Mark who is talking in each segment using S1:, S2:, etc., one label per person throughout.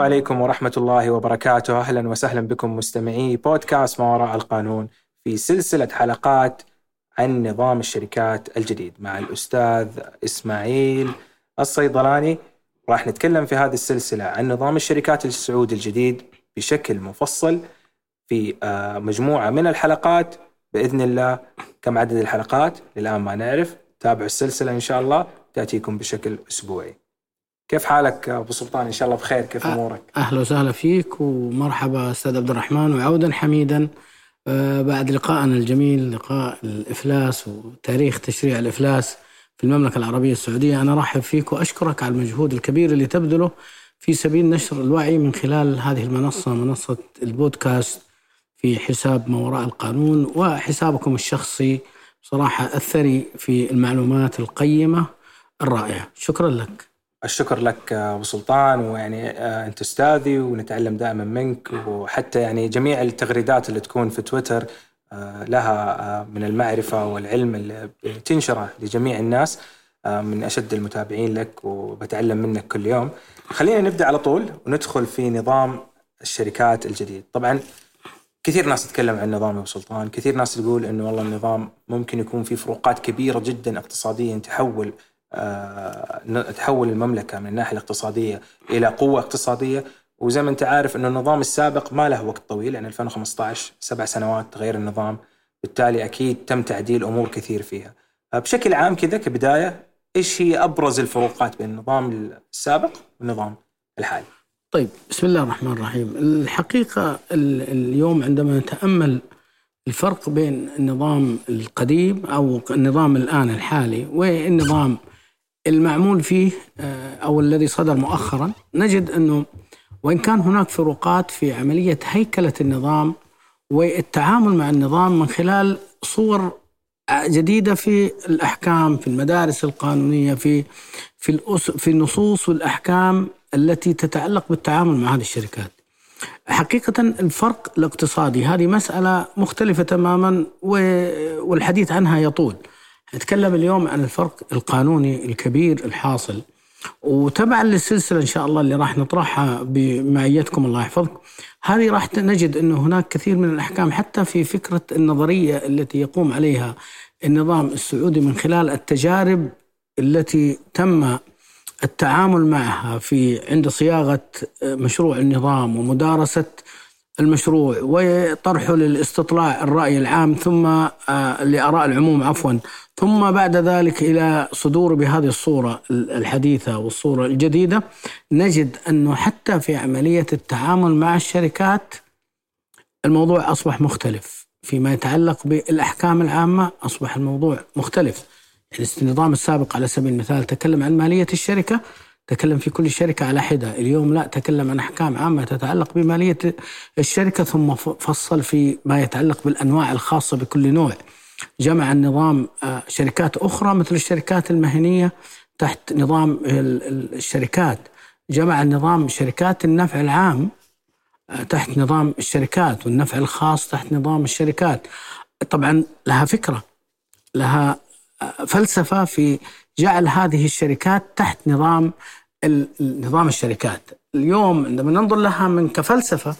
S1: السلام عليكم ورحمة الله وبركاته. أهلا وسهلا بكم مستمعي بودكاست ما وراء القانون في سلسلة حلقات عن نظام الشركات الجديد مع الأستاذ إسماعيل الصيدلاني. راح نتكلم في هذه السلسلة عن نظام الشركات السعودي الجديد بشكل مفصل في آه، مجموعة من الحلقات. بإذن الله كم عدد الحلقات؟ للآن ما نعرف. تابعوا السلسلة إن شاء الله. تأتيكم بشكل أسبوعي. كيف حالك أبو سلطان؟ إن شاء الله بخير. كيف أمورك؟
S2: أهلا وسهلا فيك ومرحبا أستاذ عبد الرحمن وعودا حميدا. آه، بعد لقائنا الجميل لقاء الإفلاس وتاريخ تشريع الإفلاس في المملكة العربية السعودية أنا ارحب فيك وأشكرك على المجهود الكبير اللي تبذله في سبيل نشر الوعي من خلال هذه المنصة منصة البودكاست في حساب ما وراء القانون وحسابكم الشخصي. صراحة الثري في المعلومات القيمة الرائعة. شكرا لك.
S1: الشكر لك أبو سلطان ويعني آه، أنت أستاذي ونتعلم دائما منك وحتى يعني جميع التغريدات اللي تكون في تويتر آه، لها آه، من المعرفة والعلم اللي تنشره لجميع الناس من أشد المتابعين لك وبتعلم منك كل يوم. خلينا نبدأ على طول وندخل في نظام الشركات الجديد. طبعا كثير ناس تتكلم عن النظام أبو سلطان، كثير ناس تقول إنه والله النظام ممكن يكون فيه فروقات كبيرة جدا اقتصاديا تحول آه، تحول المملكة من الناحية الاقتصادية إلى قوة اقتصادية وزي ما أنت عارف إنه النظام السابق ما له وقت طويل يعني 2015 سبع سنوات تغير النظام بالتالي أكيد تم تعديل أمور كثير فيها. آه، بشكل عام كذا كبداية إيش هي أبرز الفروقات بين النظام السابق والنظام الحالي؟
S2: طيب بسم الله الرحمن الرحيم الحقيقة اليوم عندما نتأمل الفرق بين النظام القديم أو النظام الآن الحالي والنظام المعمول فيه آه، أو الذي صدر مؤخرا نجد أنه وإن كان هناك فروقات في عملية هيكلة النظام والتعامل مع النظام من خلال صور جديدة في الأحكام في المدارس القانونية في في في النصوص والأحكام التي تتعلق بالتعامل مع هذه الشركات. حقيقة الفرق الاقتصادي هذه مسألة مختلفة تماما والحديث عنها يطول. نتكلم اليوم عن الفرق القانوني الكبير الحاصل. وتبعا للسلسلة إن شاء الله اللي راح نطرحها بمعيتكم الله يحفظكم هذه راح نجد إنه هناك كثير من الأحكام حتى في فكرة النظرية التي يقوم عليها النظام السعودي من خلال التجارب التي تم التعامل معها في عند صياغة مشروع النظام ومدارسة المشروع وطرحه للاستطلاع الرأي العام ثم آه، لآراء العموم عفوا ثم بعد ذلك إلى صدوره بهذه الصورة الحديثة والصورة الجديدة نجد أنه حتى في عملية التعامل مع الشركات الموضوع أصبح مختلف. فيما يتعلق بالأحكام العامة أصبح الموضوع مختلف. النظام السابق على سبيل المثال تكلم عن مالية الشركة تكلم في كل شركة على حدة. اليوم لا تكلم عن أحكام عامة تتعلق بمالية الشركة ثم فصل في ما يتعلق بالأنواع الخاصة بكل نوع. جمع النظام آه، شركات أخرى مثل الشركات المهنية تحت نظام الشركات. جمع النظام شركات النفع العام آه، تحت نظام الشركات والنفع الخاص تحت نظام الشركات. طبعا لها فكرة لها آه، فلسفة في جعل هذه الشركات تحت نظام نظام الشركات. اليوم عندما ننظر لها من كفلسفة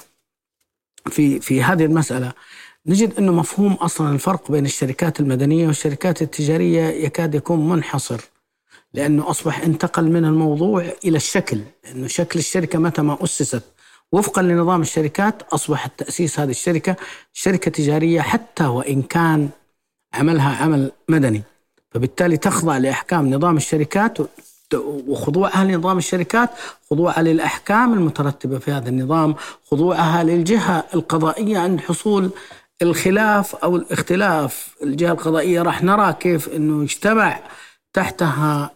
S2: في في هذه المسألة نجد أنه مفهوم أصلا الفرق بين الشركات المدنية والشركات التجارية يكاد يكون منحصر لأنه أصبح انتقل من الموضوع إلى الشكل لأنه شكل الشركة متى ما أسست. وفقا لنظام الشركات أصبح تأسيس هذه الشركة شركة تجارية حتى وإن كان عملها عمل مدني. فبالتالي تخضع لأحكام نظام الشركات وخضوعها لنظام الشركات خضوعها للأحكام المترتبة في هذا النظام خضوعها للجهة القضائية عند حصول الخلاف أو الاختلاف الجهة القضائية راح نرى كيف أنه يجتمع تحتها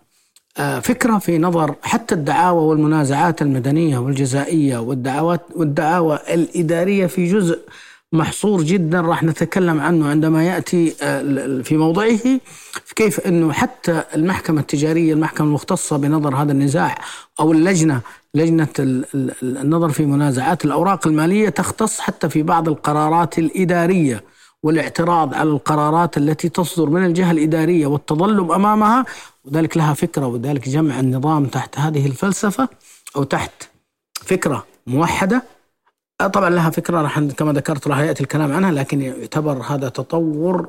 S2: آه، فكرة في نظر حتى الدعاوى والمنازعات المدنية والجزائية والدعوات والدعاوى الإدارية في جزء محصور جدا راح نتكلم عنه عندما يأتي آه، في موضعه كيف إنه حتى المحكمة التجارية المحكمة المختصة بنظر هذا النزاع أو اللجنة لجنة النظر في منازعات الأوراق المالية تختص حتى في بعض القرارات الإدارية والاعتراض على القرارات التي تصدر من الجهة الإدارية والتظلم أمامها. وذلك لها فكرة وذلك جمع النظام تحت هذه الفلسفة أو تحت فكرة موحدة. طبعا لها فكرة راح كما ذكرت راح يأتي الكلام عنها لكن يعتبر هذا تطور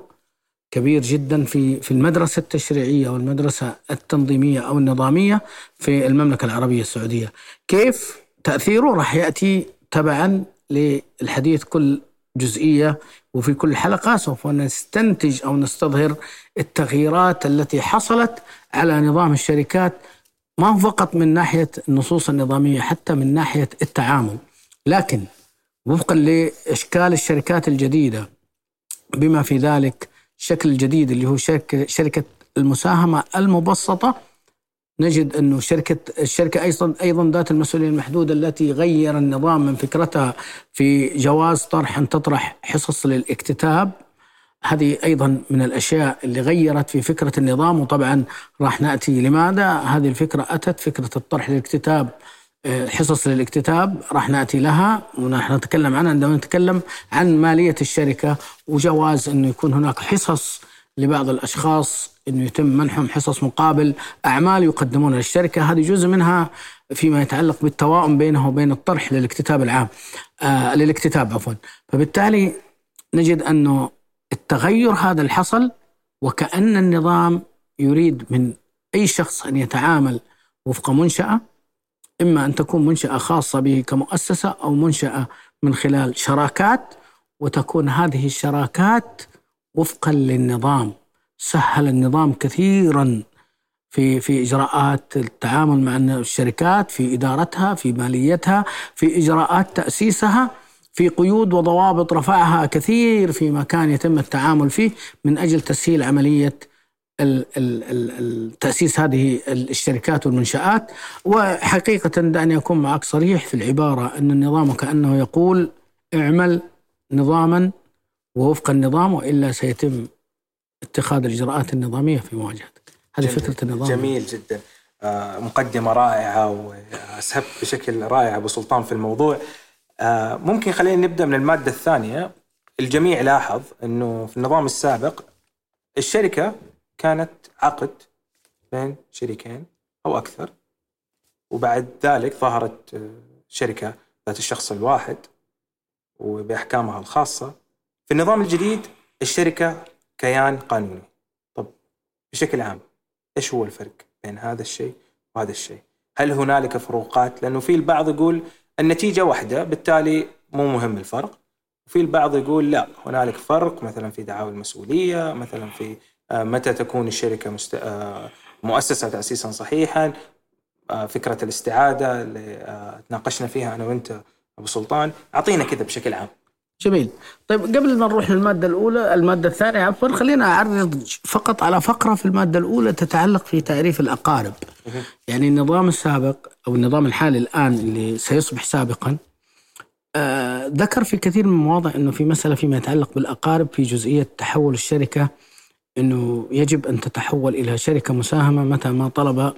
S2: كبير جدا في في المدرسة التشريعية والمدرسة التنظيمية أو النظامية في المملكة العربية السعودية. كيف تأثيره راح يأتي تبعا للحديث كل جزئية وفي كل حلقة سوف نستنتج أو نستظهر التغييرات التي حصلت على نظام الشركات ما فقط من ناحية النصوص النظامية حتى من ناحية التعامل. لكن وفقا لإشكال الشركات الجديدة بما في ذلك الشكل الجديد اللي هو شركه شركة المساهمة المبسطة. نجد انه شركه الشركة أيضا أيضا ذات المسؤولية المحدودة التي غير النظام من فكرتها في جواز طرح أن تطرح حصص للاكتتاب. هذه أيضا من الأشياء اللي غيرت في فكرة النظام وطبعا راح نأتي لماذا؟ هذه الفكرة أتت فكرة الطرح للاكتتاب حصص للاكتتاب راح نأتي لها ونحن نتكلم عنها. عندما نتكلم عن مالية الشركة وجواز إنه يكون هناك حصص لبعض الأشخاص إنه يتم منحهم حصص مقابل أعمال يقدمونها للشركة. هذه جزء منها فيما يتعلق بالتوائم بينه وبين الطرح للاكتتاب العام آه للاكتتاب عفوا. فبالتالي نجد أنه التغير هذا اللي حصل وكأن النظام يريد من أي شخص أن يتعامل وفق منشأة إما أن تكون منشأة خاصة به كمؤسسة أو منشأة من خلال شراكات وتكون هذه الشراكات وفقا للنظام سهل النظام كثيرا في في إجراءات التعامل مع الشركات في إدارتها في ماليتها في إجراءات تأسيسها في قيود وضوابط رفعها كثير في مكان يتم التعامل فيه من أجل تسهيل عملية تأسيس هذه الشركات والمنشآت وحقيقة دعني أكون معك صريح في العبارة أن النظام كأنه يقول اعمل نظاما ووفق النظام وإلا سيتم اتخاذ الإجراءات النظامية في مواجهتك. هذه فكرة النظام.
S1: جميل جدا. آه، مقدمة رائعة وأسهبت بشكل رائع أبو سلطان في الموضوع. آه، ممكن خلينا نبدأ من المادة الثانية. الجميع لاحظ أنه في النظام السابق الشركة كانت عقد بين شريكين أو أكثر. وبعد ذلك ظهرت آه، شركة ذات الشخص الواحد وبأحكامها الخاصة. في النظام الجديد الشركة كيان قانوني. طب بشكل عام إيش هو الفرق بين هذا الشيء وهذا الشيء؟ هل هنالك فروقات؟ لأنه في البعض يقول النتيجة واحدة بالتالي مو مهم الفرق. وفي البعض يقول لا هنالك فرق مثلا في دعاوى المسؤولية مثلا في متى تكون الشركة مست... آه، مؤسسة تأسيسا صحيحا؟ آه، فكرة الاستعادة اللي تناقشنا فيها أنا وأنت أبو سلطان. أعطينا كذا بشكل عام.
S2: جميل. طيب قبل ما نروح للمادة الأولى المادة الثانية عفوا خلينا أعرض فقط على فقرة في المادة الأولى تتعلق في تعريف الأقارب. يعني النظام السابق أو النظام الحالي الآن اللي سيصبح سابقا آه ذكر في كثير من المواضع أنه في مسألة فيما يتعلق بالأقارب في جزئية تحول الشركة إنه يجب أن تتحول إلى شركة مساهمة متى ما طلب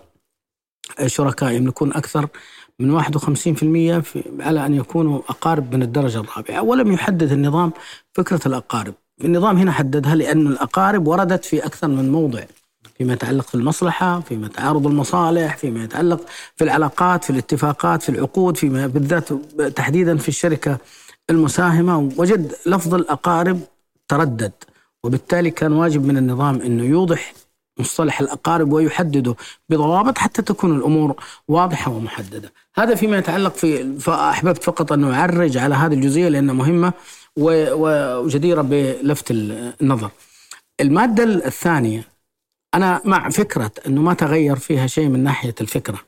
S2: شركاء يملكون أكثر من 51% في على أن يكونوا أقارب من الدرجة الرابعة، ولم يحدد النظام فكرة الأقارب، النظام هنا حددها لأن الأقارب وردت في أكثر من موضع فيما يتعلق في المصلحة، فيما تعارض المصالح، فيما يتعلق في العلاقات، في الاتفاقات، في العقود، فيما بالذات تحديدا في الشركة المساهمة، وجد لفظ الأقارب تردد. وبالتالي كان واجب من النظام إنه يوضح مصطلح الأقارب ويحدده بضوابط حتى تكون الأمور واضحة ومحددة. هذا فيما يتعلق في فأحببت فقط انه أعرج على هذه الجزئية لأنها مهمة وجديرة بلفت النظر. المادة الثانية أنا مع فكرة أنه ما تغير فيها شيء من ناحية الفكرة.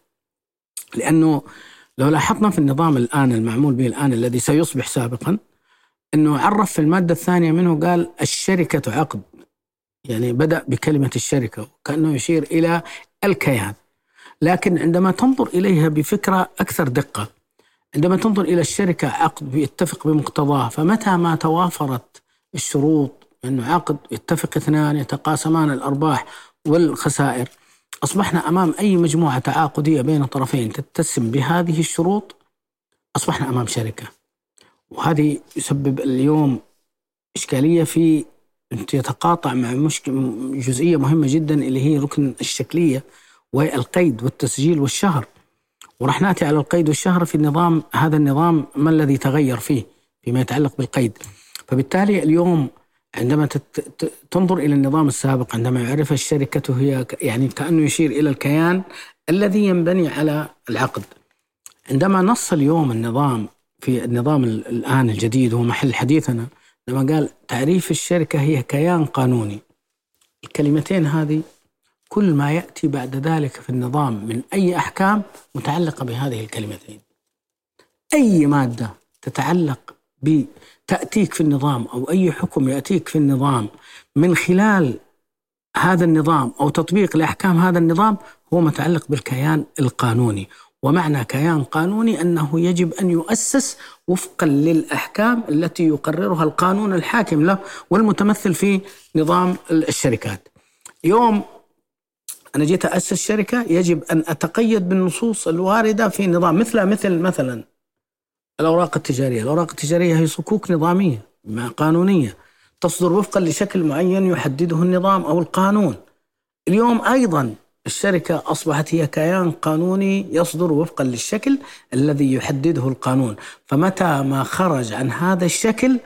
S2: لأنه لو لاحظنا في النظام الآن المعمول به الآن الذي سيصبح سابقا إنه عرف في المادة الثانية منه قال الشركة عقد يعني بدأ بكلمة الشركة كانه يشير إلى الكيان. لكن عندما تنظر إليها بفكرة أكثر دقة عندما تنظر إلى الشركة عقد يتفق بمقتضاه فمتى ما توافرت الشروط إنه عقد يتفق اثنان يتقاسمان الأرباح والخسائر أصبحنا أمام أي مجموعة تعاقدية بين طرفين تتسم بهذه الشروط أصبحنا أمام شركة. وهذه يسبب اليوم إشكالية في يتقاطع مع مشكلة جزئية مهمة جدا اللي هي ركن الشكلية والقيد والتسجيل والشهر. وراح نأتي على القيد والشهر في النظام هذا النظام ما الذي تغير فيه فيما يتعلق بالقيد. فبالتالي اليوم عندما تنظر إلى النظام السابق عندما يعرف الشركة هي يعني كأنه يشير إلى الكيان الذي ينبني على العقد. عندما نص اليوم النظام في النظام الآن الجديد هو محل حديثنا لما قال تعريف الشركة هي كيان قانوني. الكلمتين هذه كل ما يأتي بعد ذلك في النظام من أي أحكام متعلقة بهذه الكلمتين. أي مادة تتعلق بتاتيك في النظام أو أي حكم يأتيك في النظام من خلال هذا النظام أو تطبيق لأحكام هذا النظام هو متعلق بالكيان القانوني. ومعنى كيان قانوني أنه يجب أن يؤسس وفقا للأحكام التي يقررها القانون الحاكم له والمتمثل في نظام الشركات. يوم أنا جيت اسس شركة يجب أن أتقيد بالنصوص الواردة في نظام مثل مثل مثلا الأوراق التجارية، الأوراق التجارية هي صكوك نظامية قانونية تصدر وفقا لشكل معين يحدده النظام أو القانون. اليوم أيضا الشركة أصبحت هي كيان قانوني يصدر وفقا للشكل الذي يحدده القانون. فمتى ما خرج عن هذا الشكل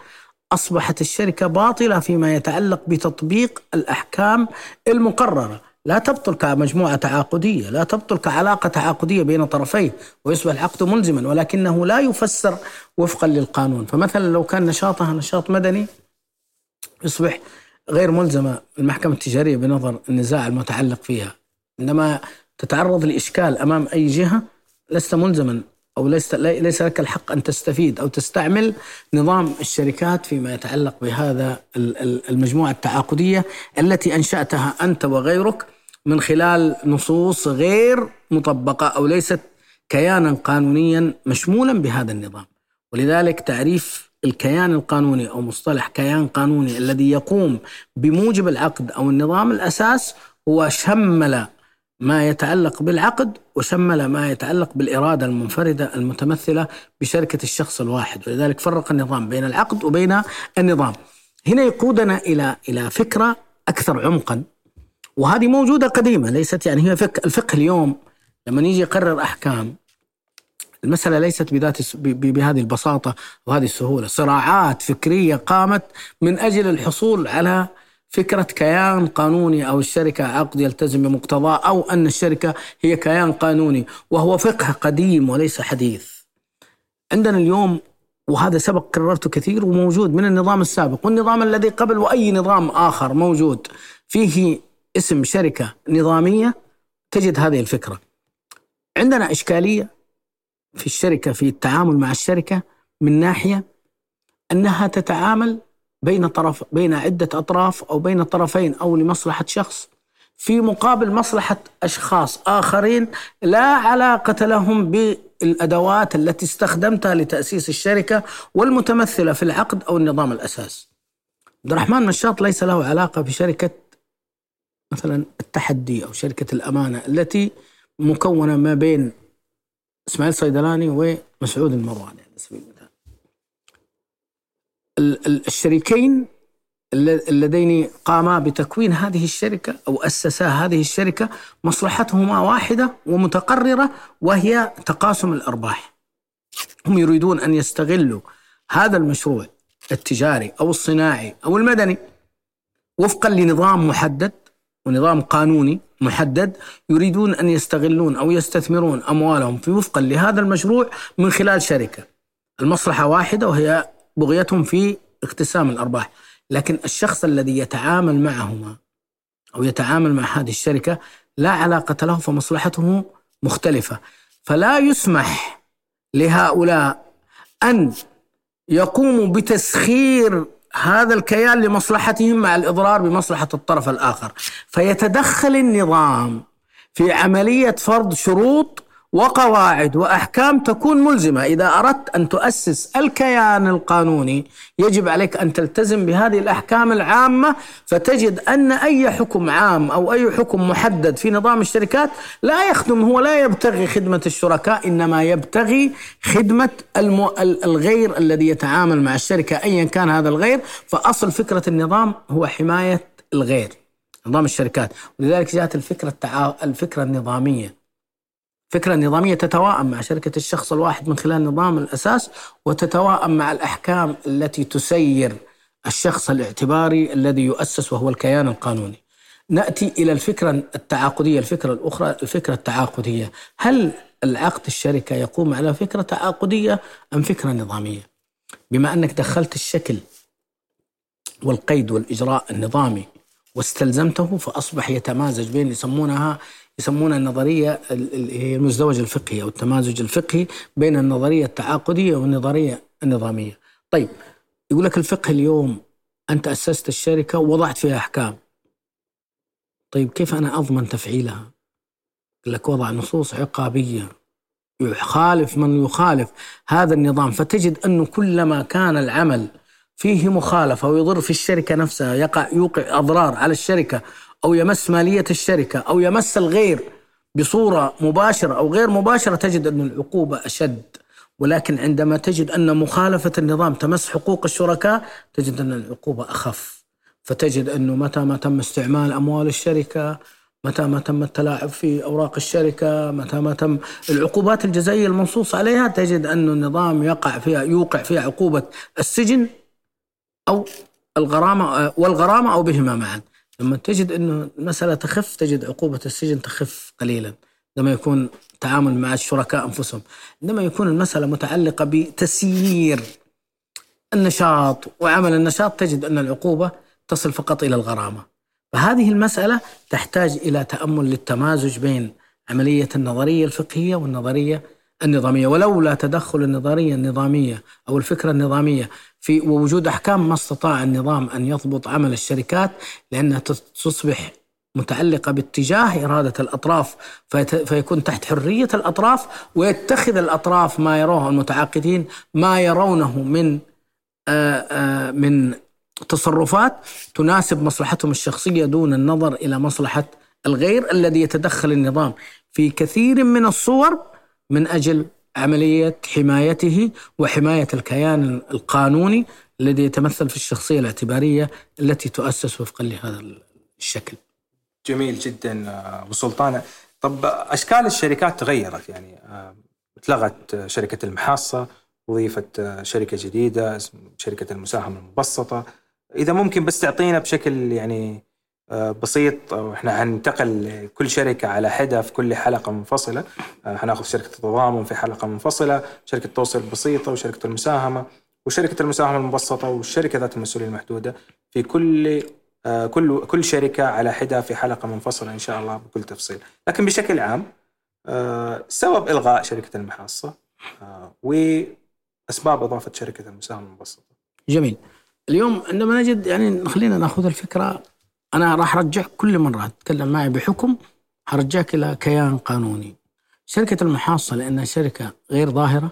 S2: أصبحت الشركة باطلة فيما يتعلق بتطبيق الأحكام المقررة. لا تبطل كمجموعة تعاقدية لا تبطل كعلاقة تعاقدية بين طرفين ويصبح العقد ملزما ولكنه لا يفسر وفقا للقانون. فمثلا لو كان نشاطها نشاط مدني يصبح غير ملزمة. المحكمة التجارية بنظر النزاع المتعلق فيها. عندما تتعرض لإشكال أمام أي جهة لست ملزما أو ليس ليس لك الحق أن تستفيد أو تستعمل نظام الشركات فيما يتعلق بهذا المجموعة التعاقدية التي أنشأتها أنت وغيرك من خلال نصوص غير مطبقة أو ليست كيانا قانونيا مشمولا بهذا النظام. ولذلك تعريف الكيان القانوني أو مصطلح كيان قانوني الذي يقوم بموجب العقد أو النظام الأساس هو شمل ما يتعلق بالعقد وشمل ما يتعلق بالإرادة المنفردة المتمثلة بشركة الشخص الواحد. ولذلك فرق النظام بين العقد وبين النظام. هنا يقودنا إلى إلى فكرة أكثر عمقا. وهذه موجودة قديمة ليست يعني هي فك الفقه اليوم لما يجي يقرر أحكام المسألة ليست بذات بهذه البساطة وهذه السهولة. صراعات فكرية قامت من أجل الحصول على فكرة كيان قانوني أو الشركة عقد يلتزم بمقتضاه أو أن الشركة هي كيان قانوني وهو فقه قديم وليس حديث. عندنا اليوم وهذا سبق كررته كثير وموجود من النظام السابق والنظام الذي قبل وأي نظام آخر موجود فيه اسم شركة نظامية تجد هذه الفكرة. عندنا إشكالية في الشركة في التعامل مع الشركة من ناحية أنها تتعامل بين طرف بين عدة أطراف أو بين طرفين أو لمصلحة شخص. في مقابل مصلحة أشخاص آخرين لا علاقة لهم بالأدوات التي استخدمتها لتأسيس الشركة والمتمثلة في العقد أو النظام الأساس. عبد الرحمن مشاط ليس له علاقة بشركة مثلا التحدي أو شركة الأمانة التي مكونة ما بين إسماعيل صيدلاني ومسعود المرواني على سبيل الشريكين اللذين قاما بتكوين هذه الشركة أو أسسا هذه الشركة مصلحتهما واحدة ومتقررة وهي تقاسم الأرباح. هم يريدون أن يستغلوا هذا المشروع التجاري أو الصناعي أو المدني وفقا لنظام محدد ونظام قانوني محدد يريدون أن يستغلون أو يستثمرون أموالهم في وفقا لهذا المشروع من خلال شركة. المصلحة واحدة وهي بغيتهم في اقتسام الأرباح، لكن الشخص الذي يتعامل معهما أو يتعامل مع هذه الشركة لا علاقة له فمصلحته مختلفة، فلا يسمح لهؤلاء أن يقوموا بتسخير هذا الكيان لمصلحتهم مع الإضرار بمصلحة الطرف الآخر، فيتدخل النظام في عملية فرض شروط وقواعد وأحكام تكون ملزمة. إذا أردت أن تؤسس الكيان القانوني يجب عليك أن تلتزم بهذه الأحكام العامة فتجد أن أي حكم عام أو أي حكم محدد في نظام الشركات لا يخدم هو لا يبتغي خدمة الشركاء إنما يبتغي خدمة الم... الغير الذي يتعامل مع الشركة ايا كان هذا الغير. فأصل فكرة النظام هو حماية الغير نظام الشركات. ولذلك جاءت الفكرة التعا... الفكرة النظامية. فكرة نظامية تتواءم مع شركة الشخص الواحد من خلال نظام الأساس وتتواءم مع الأحكام التي تسير الشخص الاعتباري الذي يؤسس وهو الكيان القانوني. نأتي إلى الفكرة التعاقدية الفكرة الأخرى الفكرة التعاقدية. هل العقد الشركة يقوم على فكرة تعاقدية أم فكرة نظامية؟ بما أنك دخلت الشكل والقيد والإجراء النظامي واستلزمته فأصبح يتمازج بين يسمونها يسمونها النظرية هي المزدوج الفقهي أو التمازج الفقهي بين النظرية التعاقدية والنظرية النظامية. طيب يقول لك الفقه اليوم أنت أسست الشركة ووضعت فيها أحكام. طيب كيف أنا أضمن تفعيلها؟ يقول لك وضع نصوص عقابية. يخالف من يخالف هذا النظام. فتجد أنه كلما كان العمل فيه مخالفة ويضر في الشركة نفسها يقع يوقع أضرار على الشركة أو يمس مالية الشركة أو يمس الغير بصورة مباشرة أو غير مباشرة تجد أن العقوبة أشد. ولكن عندما تجد أن مخالفة النظام تمس حقوق الشركاء تجد أن العقوبة أخف. فتجد أنه متى ما تم استعمال أموال الشركة متى ما تم التلاعب في أوراق الشركة متى ما تم العقوبات الجزائية المنصوص عليها تجد أن النظام يقع فيها يوقع فيها عقوبة السجن أو الغرامة والغرامة أو بهما معا. لما تجد أنه المسألة تخف تجد عقوبة السجن تخف قليلا. عندما يكون تعامل مع الشركاء أنفسهم. عندما يكون المسألة متعلقة بتسيير النشاط وعمل النشاط تجد أن العقوبة تصل فقط إلى الغرامة. فهذه المسألة تحتاج إلى تأمل للتمازج بين عملية النظرية الفقهية والنظرية النظامية. ولولا تدخل النظرية النظامية أو الفكرة النظامية في وجود أحكام ما استطاع النظام أن يضبط عمل الشركات لأنها تصبح متعلقة باتجاه إرادة الأطراف فيكون تحت حرية الأطراف ويتخذ الأطراف ما يروه المتعاقدين ما يرونه من من تصرفات تناسب مصلحتهم الشخصية دون النظر إلى مصلحة الغير الذي يتدخل النظام. في كثير من الصور من أجل عملية حمايته وحماية الكيان القانوني الذي يتمثل في الشخصية الاعتبارية التي تؤسس وفقا لهذا الشكل.
S1: جميل جدا أبو سلطان. طب أشكال الشركات تغيرت؟ يعني اتلغت شركة المحاصة وظيفة شركة جديدة شركة المساهمة المبسطة. إذا ممكن بس تعطينا بشكل يعني بسيط. وإحنا حننتقل كل شركة على حدة في كل حلقة منفصلة. حناخذ شركة التضامن في حلقة منفصلة شركة التوصيل البسيطه وشركة المساهمة وشركة المساهمة المبسطة والشركة ذات المسؤولية المحدودة في كل كل كل شركة على حدة في حلقة منفصلة إن شاء الله بكل تفصيل. لكن بشكل عام سبب إلغاء شركة المحاصة وأسباب إضافة شركة المساهمة المبسطة.
S2: جميل. اليوم عندما نجد يعني خلينا نأخذ الفكرة أنا راح ارجعك كل مرة تتكلم معي بحكم هرجعك إلى كيان قانوني شركة المحاصة لانها شركة غير ظاهرة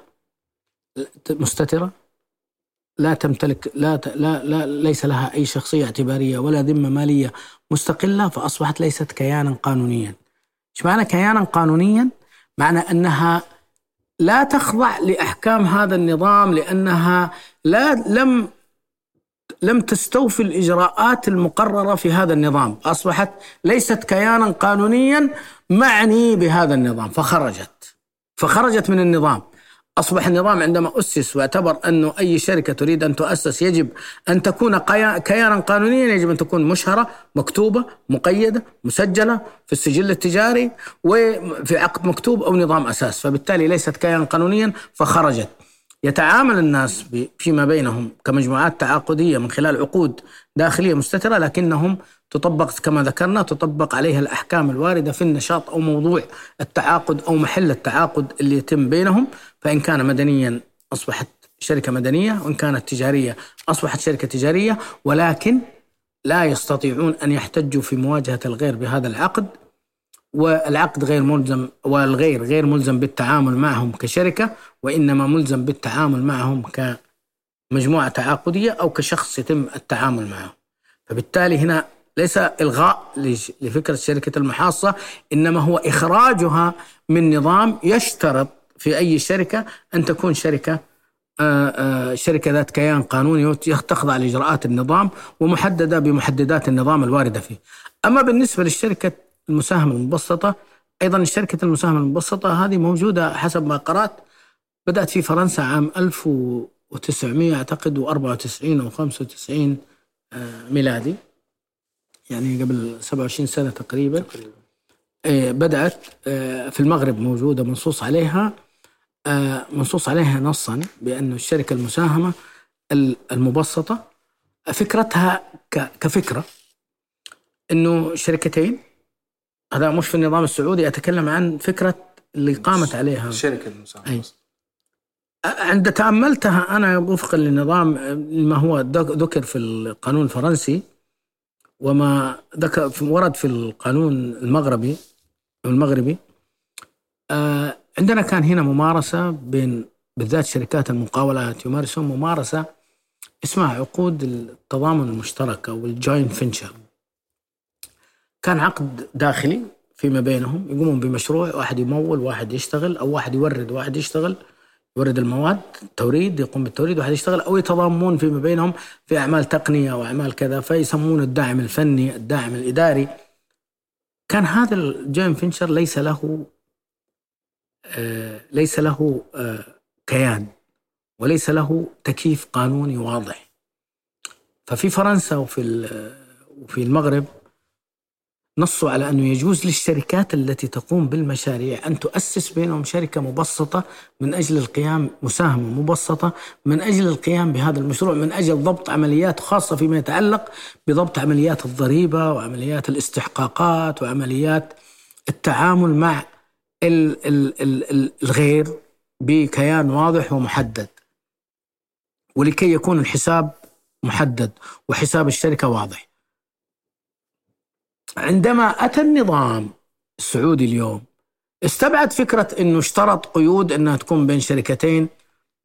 S2: مستترة لا تمتلك لا, لا لا ليس لها أي شخصية اعتبارية ولا ذمة مالية مستقلة فأصبحت ليست كيانا قانونيا. إيش معنى كيانا قانونيا؟ معنى أنها لا تخضع لأحكام هذا النظام لأنها لا لم لم تستوفي الإجراءات المقررة في هذا النظام. أصبحت ليست كيانا قانونيا معني بهذا النظام فخرجت. فخرجت من النظام. أصبح النظام عندما أسس واعتبر أنه أي شركة تريد أن تؤسس يجب أن تكون كيانا قانونيا يجب أن تكون مشهرة مكتوبة مقيدة مسجلة في السجل التجاري وفي عقد مكتوب أو نظام أساس. فبالتالي ليست كيانا قانونيا فخرجت. يتعامل الناس فيما بينهم كمجموعات تعاقدية من خلال عقود داخلية مستترة لكنهم تطبق كما ذكرنا تطبق عليها الأحكام الواردة في النشاط أو موضوع التعاقد أو محل التعاقد اللي يتم بينهم. فإن كان مدنيا أصبحت شركة مدنية وإن كانت تجارية أصبحت شركة تجارية ولكن لا يستطيعون أن يحتجوا في مواجهة الغير بهذا العقد. والعقد غير ملزم والغير غير ملزم بالتعامل معهم كشركة وإنما ملزم بالتعامل معهم كمجموعة تعاقدية أو كشخص يتم التعامل معه. فبالتالي هنا ليس إلغاء لفكرة شركة المحاصة إنما هو إخراجها من نظام يشترط في أي شركة أن تكون شركة شركة ذات كيان قانوني تخضع لإجراءات النظام ومحددة بمحددات النظام الواردة فيه. أما بالنسبة للشركة المساهمة المبسطة. أيضا شركة المساهمة المبسطة هذه موجودة حسب ما قرأت بدأت في فرنسا عام 1900 أعتقد و94 أو 95 آه، ميلادي. يعني قبل 27 سنة تقريبا. تقريبا. آه، بدأت آه، في المغرب موجودة منصوص عليها. منصوص عليها نصا بأن الشركة المساهمة المبسطة. فكرتها كفكرة أنه شركتين هذا مش في النظام السعودي أتكلم عن فكرة اللي قامت عليها.
S1: الشركة المساهمة
S2: عند تأملتها أنا وفقا للنظام ما هو ذكر في القانون الفرنسي وما ذكر ورد في القانون المغربي المغربي. آه، عندنا كان هنا ممارسة بين بالذات شركات المقاولات يمارسون ممارسة اسمها عقود التضامن المشترك أو الجوينت فينشر. كان عقد داخلي فيما بينهم يقومون بمشروع واحد يمول واحد يشتغل أو واحد يورد واحد يشتغل يورد المواد توريد يقوم بالتوريد واحد يشتغل أو يتضامنون فيما بينهم في أعمال تقنية واعمال كذا فيسمون الداعم الفني الداعم الإداري. كان هذا ال joint venture ليس له آه ليس له آه كيان وليس له تكييف قانوني واضح. ففي فرنسا وفي وفي المغرب نصوا على أنه يجوز للشركات التي تقوم بالمشاريع أن تؤسس بينهم شركة مبسطة من أجل القيام مساهمة مبسطة من أجل القيام بهذا المشروع من أجل ضبط عمليات خاصة فيما يتعلق بضبط عمليات الضريبة وعمليات الاستحقاقات وعمليات التعامل مع ال ال ال الغير بكيان واضح ومحدد. ولكي يكون الحساب محدد وحساب الشركة واضح. عندما أتى النظام السعودي اليوم استبعد فكرة أنه اشترط قيود أنها تكون بين شركتين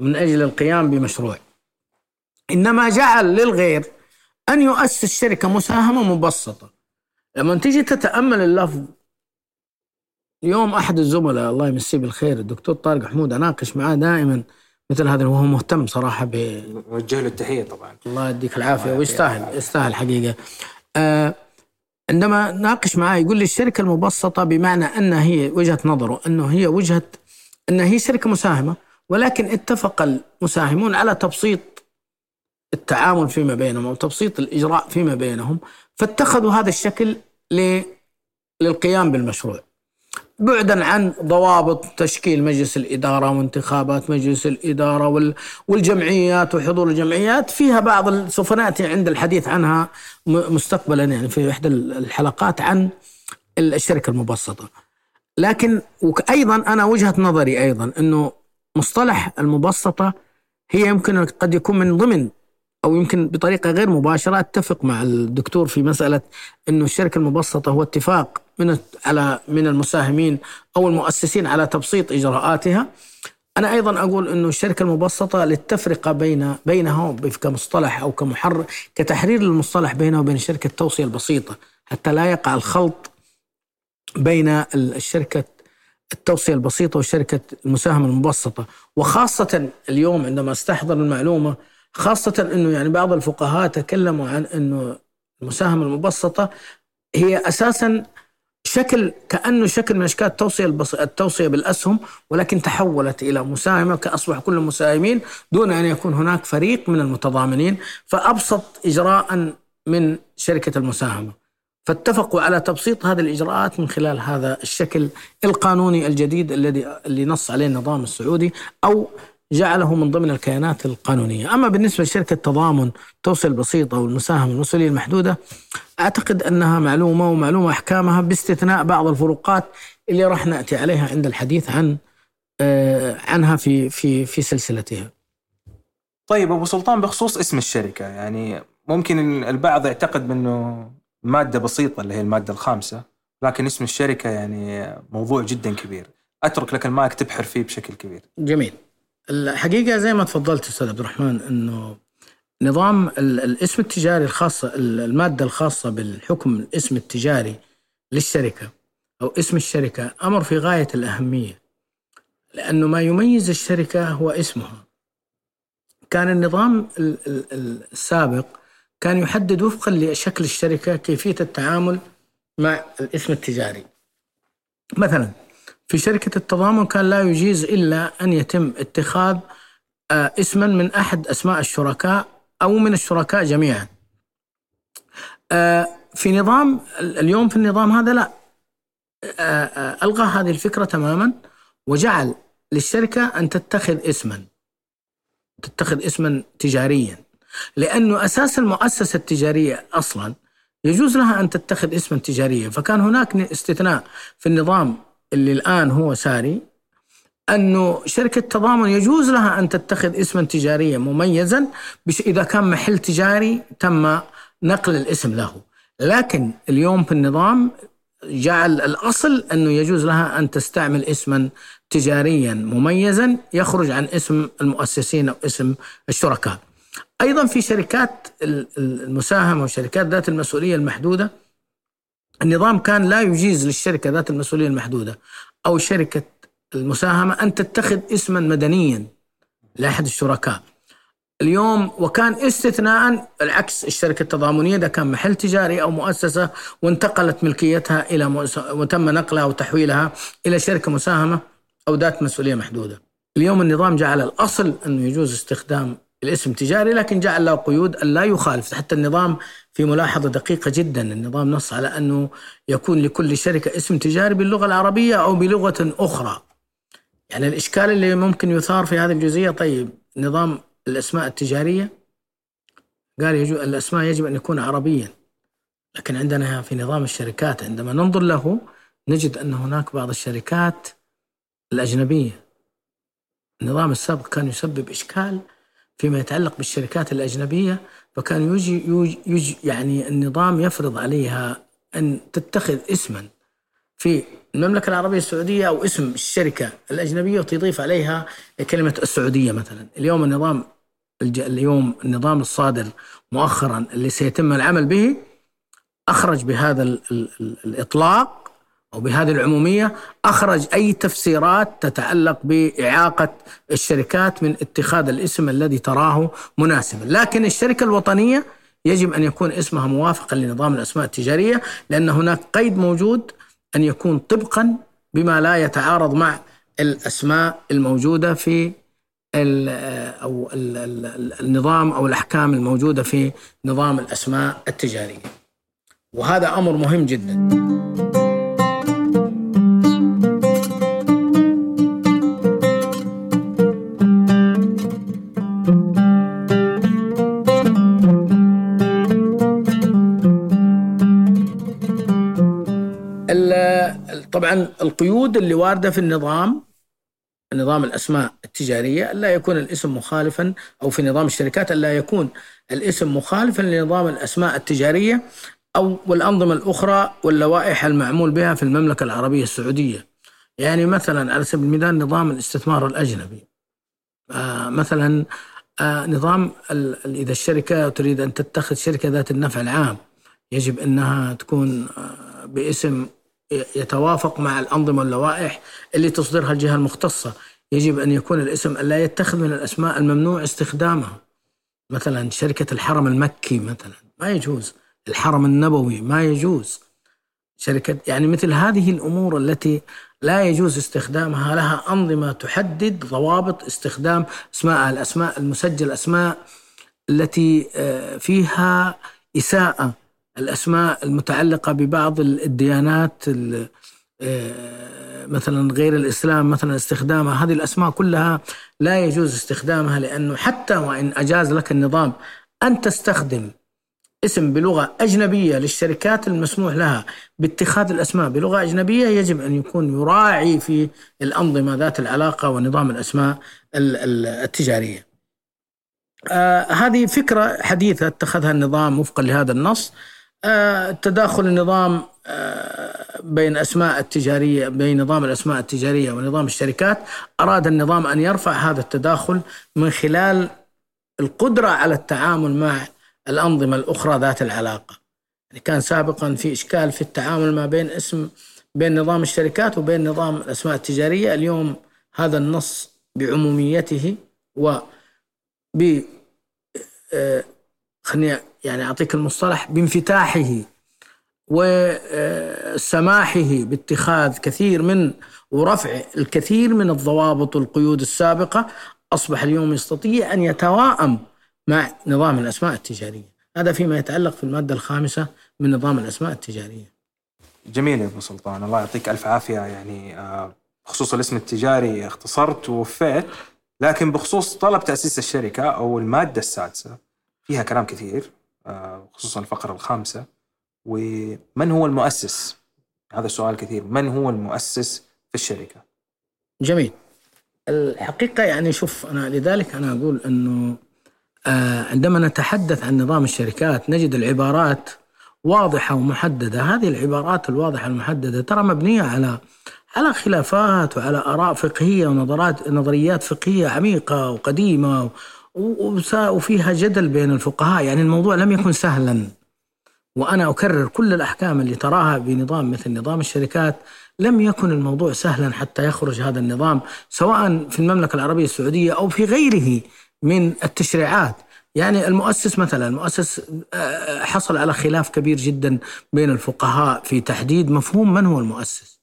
S2: من أجل القيام بمشروع. إنما جعل للغير أن يؤسس شركة مساهمة مبسطة. لما تيجي تتأمل اللفظ اليوم أحد الزملاء الله يمسيه بالخير الدكتور طارق حمود أناقش معاه دائما مثل هذا وهو مهتم صراحة ب
S1: وجه له التحية طبعا.
S2: الله يديك العافية ويستاهل يستاهل حقيقة. آه عندما ناقش معاه يقول لي الشركة المبسطة بمعنى أن هي وجهة نظره أنه هي وجهة أن هي شركة مساهمة ولكن اتفق المساهمون على تبسيط التعامل فيما بينهم أو تبسيط الإجراء فيما بينهم فاتخذوا هذا الشكل للقيام بالمشروع. بعدا عن ضوابط تشكيل مجلس الإدارة وانتخابات مجلس الإدارة والجمعيات وحضور الجمعيات. فيها بعض سوف نأتي عند الحديث عنها مستقبلا يعني في إحدى الحلقات عن الشركة المبسطة. لكن أيضا أنا وجهة نظري أيضا أنه مصطلح المبسطة هي يمكن قد يكون من ضمن أو يمكن بطريقة غير مباشرة أتفق مع الدكتور في مسألة إنه الشركة المبسطة هو اتفاق من على من المساهمين أو المؤسسين على تبسيط إجراءاتها. أنا أيضا أقول إنه الشركة المبسطة للتفرقة بين بينها كمصطلح أو كمحرر كتحرير المصطلح بينه وبين شركة التوصيه البسيطة. حتى لا يقع الخلط بين الشركة التوصية البسيطة وشركة المساهمة المبسطة. وخاصة اليوم عندما أستحضر المعلومة خاصة أنه يعني بعض الفقهاء تكلموا عن أنه المساهمة المبسطة هي أساسا شكل كأنه شكل من أشكال التوصية البص... التوصية بالأسهم ولكن تحولت إلى مساهمة كأصبح كل المساهمين دون أن يكون هناك فريق من المتضامنين فأبسط إجراء من شركة المساهمة. فاتفقوا على تبسيط هذه الإجراءات من خلال هذا الشكل القانوني الجديد الذي اللي نص عليه النظام السعودي أو جعله من ضمن الكيانات القانونية أما بالنسبة لشركة تضامن توصل البسيطة والمساهمة المسؤولية المحدودة أعتقد أنها معلومة ومعلومة أحكامها باستثناء بعض الفروقات اللي راح نأتي عليها عند الحديث عن آه، عنها في في في سلسلتها.
S1: طيب أبو سلطان بخصوص اسم الشركة يعني ممكن البعض يعتقد انه مادة بسيطة اللي هي المادة الخامسة لكن اسم الشركة يعني موضوع جدا كبير أترك لك المايك تبحر فيه بشكل كبير.
S2: جميل. الحقيقة زي ما تفضلت أستاذ عبد الرحمن إنه نظام الاسم التجاري الخاصة المادة الخاصة بالحكم الاسم التجاري للشركة أو اسم الشركة أمر في غاية الأهمية لأنه ما يميز الشركة هو اسمها. كان النظام السابق كان يحدد وفقا لشكل الشركة كيفية التعامل مع الاسم التجاري. مثلا في شركة التضامن كان لا يجيز إلا أن يتم اتخاذ آه، اسما من أحد أسماء الشركاء أو من الشركاء جميعا. آه، في نظام اليوم في النظام هذا لا. آه، ألغى هذه الفكرة تماما وجعل للشركة أن تتخذ اسما تتخذ اسما تجاريا. لأنه أساس المؤسسة التجارية أصلا يجوز لها أن تتخذ اسما تجاريا. فكان هناك استثناء في النظام اللي الآن هو ساري أنه شركة تضامن يجوز لها أن تتخذ اسما تجاريا مميزا إذا كان محل تجاري تم نقل الاسم له. لكن اليوم في النظام جعل الأصل أنه يجوز لها أن تستعمل اسما تجاريا مميزا يخرج عن اسم المؤسسين أو اسم الشركاء. أيضا في شركات المساهمة وشركات ذات المسؤولية المحدودة النظام كان لا يجيز للشركة ذات المسؤولية المحدودة أو شركة المساهمة أن تتخذ اسما مدنيا لأحد الشركاء. اليوم وكان استثناء العكس الشركة التضامنية إذا كان محل تجاري أو مؤسسة وانتقلت ملكيتها إلى وتم نقلها وتحويلها إلى شركة مساهمة أو ذات مسؤولية محدودة. اليوم النظام جعل الأصل أنه يجوز استخدام الاسم تجاري لكن جعل له قيود أن لا يخالف. حتى النظام في ملاحظة دقيقة جدا النظام نص على أنه يكون لكل شركة اسم تجاري باللغة العربية أو بلغة أخرى. يعني الإشكال اللي ممكن يثار في هذه الجزئية طيب نظام الأسماء التجارية؟ قال يجب الأسماء يجب أن يكون عربيا. لكن عندنا في نظام الشركات عندما ننظر له نجد أن هناك بعض الشركات الأجنبية. النظام السابق كان يسبب إشكال فيما يتعلق بالشركات الأجنبية فكان يجي, يجي, يجي يعني النظام يفرض عليها أن تتخذ اسما في المملكة العربية السعودية أو اسم الشركة الأجنبية وتضيف عليها كلمة السعودية مثلا. اليوم النظام اليوم النظام الصادر مؤخرا اللي سيتم العمل به أخرج بهذا الإطلاق أو بهذه العمومية أخرج أي تفسيرات تتعلق بإعاقة الشركات من اتخاذ الاسم الذي تراه مناسبا. لكن الشركة الوطنية يجب أن يكون اسمها موافقا لنظام الأسماء التجارية لأن هناك قيد موجود أن يكون طبقا بما لا يتعارض مع الأسماء الموجودة في أو النظام أو الأحكام الموجودة في نظام الأسماء التجارية. وهذا أمر مهم جداً. طبعا القيود اللي واردة في النظام نظام الأسماء التجارية الا يكون الاسم مخالفا أو في نظام الشركات الا يكون الاسم مخالفا لنظام الأسماء التجارية أو والأنظمة الأخرى واللوائح المعمول بها في المملكة العربية السعودية. يعني مثلا على سبيل المثال نظام الاستثمار الأجنبي. آه مثلا آه نظام إذا الشركة تريد أن تتخذ شركة ذات النفع العام يجب أنها تكون آه باسم يتوافق مع الأنظمة واللوائح اللي تصدرها الجهة المختصة. يجب أن يكون الاسم لا يتخذ من الأسماء الممنوع استخدامها. مثلا شركة الحرم المكي مثلا. ما يجوز. الحرم النبوي ما يجوز. شركة يعني مثل هذه الأمور التي لا يجوز استخدامها لها أنظمة تحدد ضوابط استخدام أسماء الأسماء المسجل أسماء التي آه، فيها إساءة الأسماء المتعلقة ببعض الديانات آه، مثلا غير الإسلام مثلا استخدامها. هذه الأسماء كلها لا يجوز استخدامها لأنه حتى وإن أجاز لك النظام أن تستخدم اسم بلغة أجنبية للشركات المسموح لها باتخاذ الأسماء. بلغة أجنبية يجب أن يكون يراعي في الأنظمة ذات العلاقة ونظام الأسماء التجارية. آه هذه فكرة حديثة اتخذها النظام وفقا لهذا النص. تداخل النظام آه، بين أسماء التجارية بين نظام الأسماء التجارية ونظام الشركات أراد النظام أن يرفع هذا التداخل من خلال القدرة على التعامل مع الأنظمة الأخرى ذات العلاقة. يعني كان سابقا في إشكال في التعامل ما بين اسم بين نظام الشركات وبين نظام الأسماء التجارية، اليوم هذا النص بعموميته و ب آه، خليني يعني أعطيك المصطلح بانفتاحه وسماحه باتخاذ كثير من ورفع الكثير من الضوابط والقيود السابقة أصبح اليوم يستطيع أن يتواءم مع نظام الأسماء التجارية. هذا فيما يتعلق في المادة الخامسة من نظام الأسماء التجارية.
S1: جميل يا أبو سلطان الله يعطيك ألف عافية. يعني آه، بخصوص الاسم التجاري اختصرت ووفيت لكن بخصوص طلب تأسيس الشركة أو المادة السادسة فيها كلام كثير آه، خصوصا الفقرة الخامسة ومن هو المؤسس؟ هذا السؤال كثير من هو المؤسس في الشركة؟
S2: جميل الحقيقة يعني شوف أنا لذلك أنا أقول أنه آه، عندما نتحدث عن نظام الشركات نجد العبارات واضحة ومحددة هذه العبارات الواضحة المحددة ترى مبنية على على خلافات وعلى آراء فقهية ونظرات نظريات فقهية عميقة وقديمة وفيها جدل بين الفقهاء. يعني الموضوع لم يكن سهلا. وأنا أكرر كل الأحكام اللي تراها بنظام مثل نظام الشركات. لم يكن الموضوع سهلا حتى يخرج هذا النظام سواء في المملكة العربية السعودية أو في غيره من التشريعات. يعني المؤسس مثلا المؤسس آه، حصل على خلاف كبير جدا بين الفقهاء في تحديد مفهوم من هو المؤسس.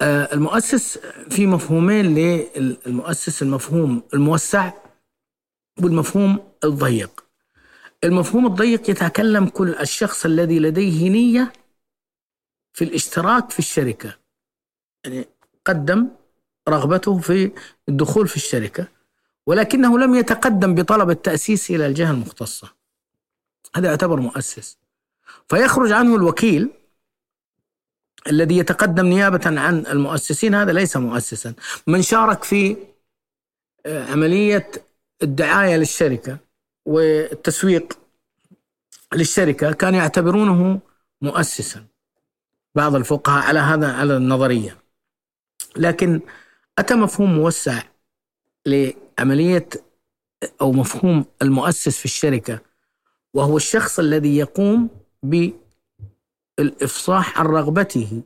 S2: آه، المؤسس في مفهومين للمؤسس المفهوم الموسع والمفهوم الضيق. المفهوم الضيق يتكلم كل الشخص الذي لديه نية في الاشتراك في الشركة. يعني قدم رغبته في الدخول في الشركة ولكنه لم يتقدم بطلب التأسيس إلى الجهة المختصة. هذا يعتبر مؤسس. فيخرج عنه الوكيل الذي يتقدم نيابة عن المؤسسين. هذا ليس مؤسسا. من شارك في آه، عملية الدعاية للشركة والتسويق للشركة كان يعتبرونه مؤسسا. بعض الفقهاء على هذا على النظرية. لكن أتى مفهوم موسع لعملية أو مفهوم المؤسس في الشركة وهو الشخص الذي يقوم بالإفصاح عن رغبته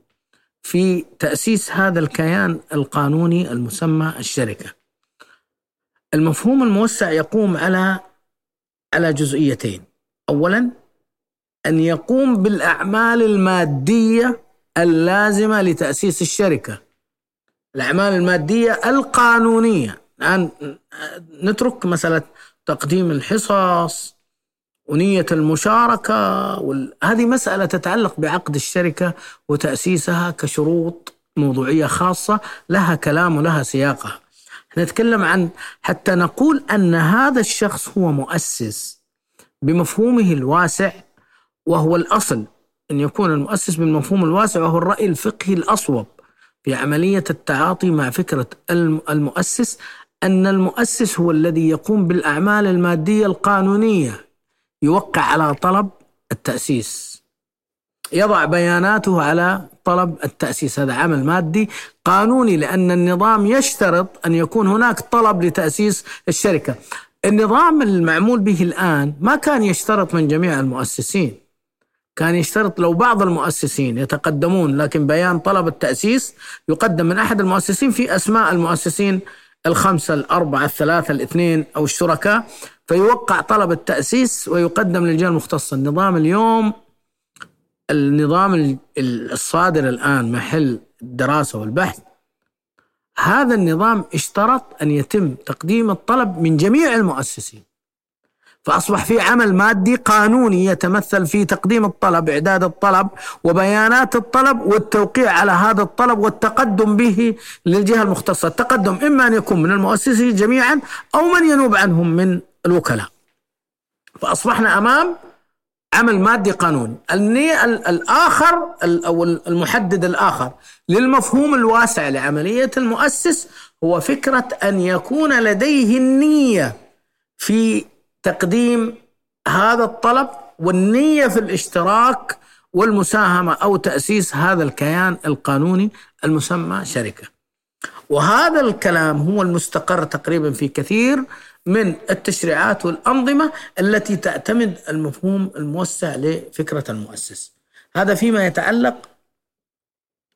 S2: في تأسيس هذا الكيان القانوني المسمى الشركة. المفهوم الموسع يقوم على على جزئيتين. اولا أن يقوم بالأعمال المادية اللازمة لتأسيس الشركة. الأعمال المادية القانونية. الآن نترك مسألة تقديم الحصص ونية المشاركة وال... هذه مسألة تتعلق بعقد الشركة وتأسيسها كشروط موضوعية خاصة لها كلام ولها سياقها. نتكلم عن حتى نقول أن هذا الشخص هو مؤسس بمفهومه الواسع وهو الأصل. أن يكون المؤسس بالمفهوم الواسع وهو الرأي الفقهي الأصوب في عملية التعاطي مع فكرة المؤسس أن المؤسس هو الذي يقوم بالأعمال المادية القانونية يوقع على طلب التأسيس. يضع بياناته على طلب التأسيس. هذا عمل مادي قانوني لأن النظام يشترط أن يكون هناك طلب لتأسيس الشركة. النظام المعمول به الآن ما كان يشترط من جميع المؤسسين. كان يشترط لو بعض المؤسسين يتقدمون لكن بيان طلب التأسيس يقدم من أحد المؤسسين في أسماء المؤسسين الخمسة الأربعة الثلاثة الاثنين أو الشركاء فيوقع طلب التأسيس ويقدم للجهة المختصة. النظام اليوم النظام الصادر الآن محل الدراسة والبحث هذا النظام اشترط أن يتم تقديم الطلب من جميع المؤسسين. فأصبح في عمل مادي قانوني يتمثل في تقديم الطلب إعداد الطلب وبيانات الطلب والتوقيع على هذا الطلب والتقدم به للجهة المختصة. التقدم إما أن يكون من المؤسسين جميعا أو من ينوب عنهم من الوكلاء. فأصبحنا أمام عمل مادي قانوني. الآخر أو المحدد الآخر للمفهوم الواسع لعملية المؤسس هو فكرة أن يكون لديه النية في تقديم هذا الطلب والنية في الاشتراك والمساهمة أو تأسيس هذا الكيان القانوني المسمى شركة. وهذا الكلام هو المستقر تقريبا في كثير من التشريعات والأنظمة التي تعتمد المفهوم الموسع لفكرة المؤسس. هذا فيما يتعلق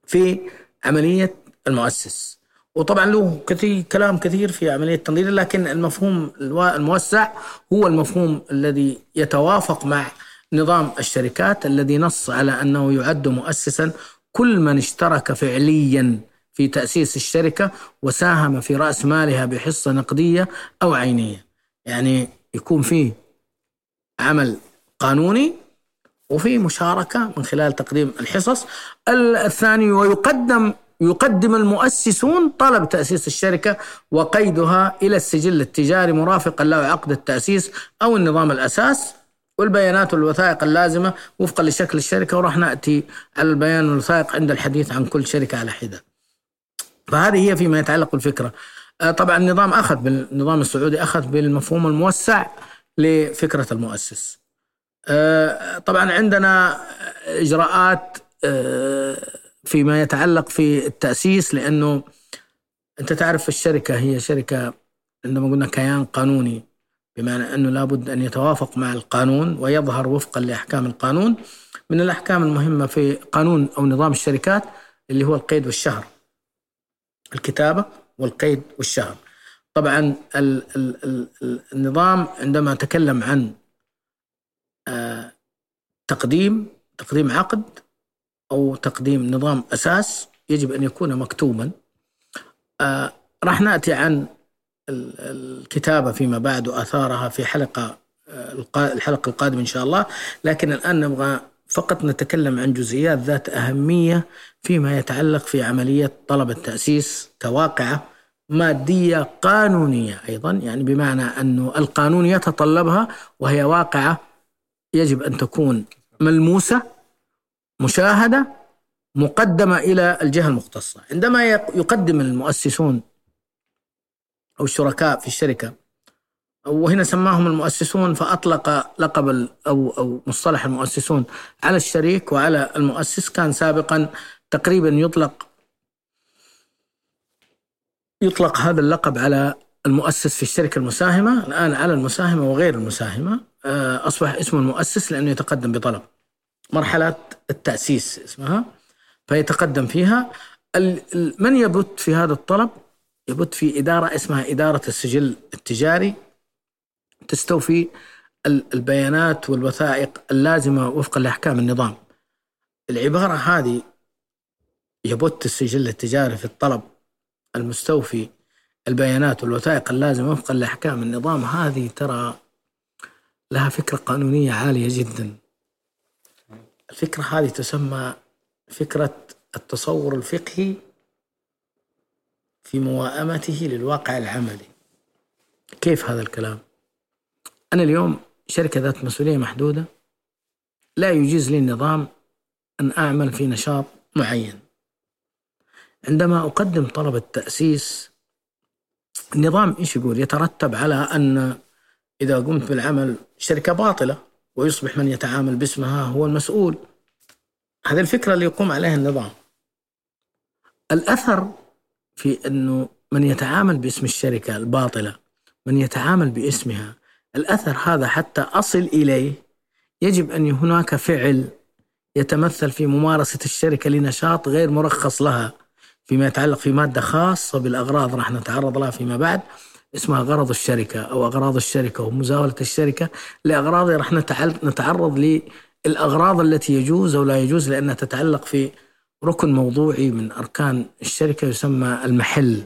S2: في عملية المؤسس. وطبعا له كثير كلام كثير في عملية التنظير لكن المفهوم الموسع هو المفهوم الذي يتوافق مع نظام الشركات الذي نص على أنه يعد مؤسسا كل من اشترك فعليا في تأسيس الشركة وساهم في رأس مالها بحصة نقدية أو عينية. يعني يكون فيه عمل قانوني وفي مشاركة من خلال تقديم الحصص. الثاني ويقدم يقدم المؤسسون طلب تأسيس الشركة وقيدها إلى السجل التجاري مرافقا له عقد التأسيس أو النظام الأساس والبيانات والوثائق اللازمة وفقا لشكل الشركة. وراح نأتي على البيان والوثائق عند الحديث عن كل شركة على حدة. فهذه هي فيما يتعلق بالفكرة. آه، طبعا النظام أخذ بالنظام السعودي أخذ بالمفهوم الموسع لفكرة المؤسس. آه، طبعا عندنا إجراءات آه، فيما يتعلق في التأسيس لأنه أنت تعرف الشركة هي شركة عندما قلنا كيان قانوني بمعنى أنه لابد أن يتوافق مع القانون ويظهر وفقا لأحكام القانون. من الأحكام المهمة في قانون أو نظام الشركات اللي هو القيد والشهر. الكتابة والقيد والشهر. طبعا ال ال ال النظام عندما تكلم عن آه تقديم تقديم عقد أو تقديم نظام أساس يجب أن يكون مكتوبا آه راح نأتي عن الكتابة فيما بعد وآثارها في حلقة آه، الحلقة القادمة إن شاء الله. لكن الآن نبغى فقط نتكلم عن جزئيات ذات أهمية فيما يتعلق في عملية طلب التأسيس كواقعة مادية قانونية أيضا يعني بمعنى أنه القانون يتطلبها وهي واقعة يجب أن تكون ملموسة مشاهدة مقدمة إلى الجهة المختصة. عندما يقدم المؤسسون أو الشركاء في الشركة وهنا سماهم المؤسسون فأطلق لقب أو أو مصطلح المؤسسون على الشريك وعلى المؤسس. كان سابقا تقريبا يطلق يطلق هذا اللقب على المؤسس في الشركة المساهمة الآن على المساهمة وغير المساهمة. آه، أصبح اسمه المؤسس لأنه يتقدم بطلب. مرحلة التأسيس اسمها فيتقدم فيها. من يبت في هذا الطلب؟ يبت في إدارة اسمها إدارة السجل التجاري. تستوفي البيانات والوثائق اللازمة وفقا لأحكام النظام. العبارة هذه يبت السجل التجاري في الطلب المستوفي البيانات والوثائق اللازمة وفقا لأحكام النظام. هذه ترى لها فكرة قانونية عالية جدا. الفكرة هذه تسمى فكرة التصور الفقهي في موائمته للواقع العملي. كيف هذا الكلام؟ أنا اليوم شركة ذات مسؤولية محدودة. لا يجيز لي النظام أن أعمل في نشاط معين. عندما أقدم طلب التأسيس النظام إيش يقول؟ يترتب على أن إذا قمت بالعمل شركة باطلة ويصبح من يتعامل باسمها هو المسؤول. هذه الفكرة اللي يقوم عليها النظام. الأثر في أنه من يتعامل باسم الشركة الباطلة من يتعامل باسمها الأثر هذا حتى أصل إليه يجب أن هناك فعل يتمثل في ممارسة الشركة لنشاط غير مرخص لها فيما يتعلق في مادة خاصة بالأغراض راح نتعرض لها فيما بعد اسمها غرض الشركة أو أغراض الشركة ومزاولة الشركة. لأغراض راح نتعرض للأغراض التي يجوز أو لا يجوز لأنها تتعلق في ركن موضوعي من أركان الشركة يسمى المحل.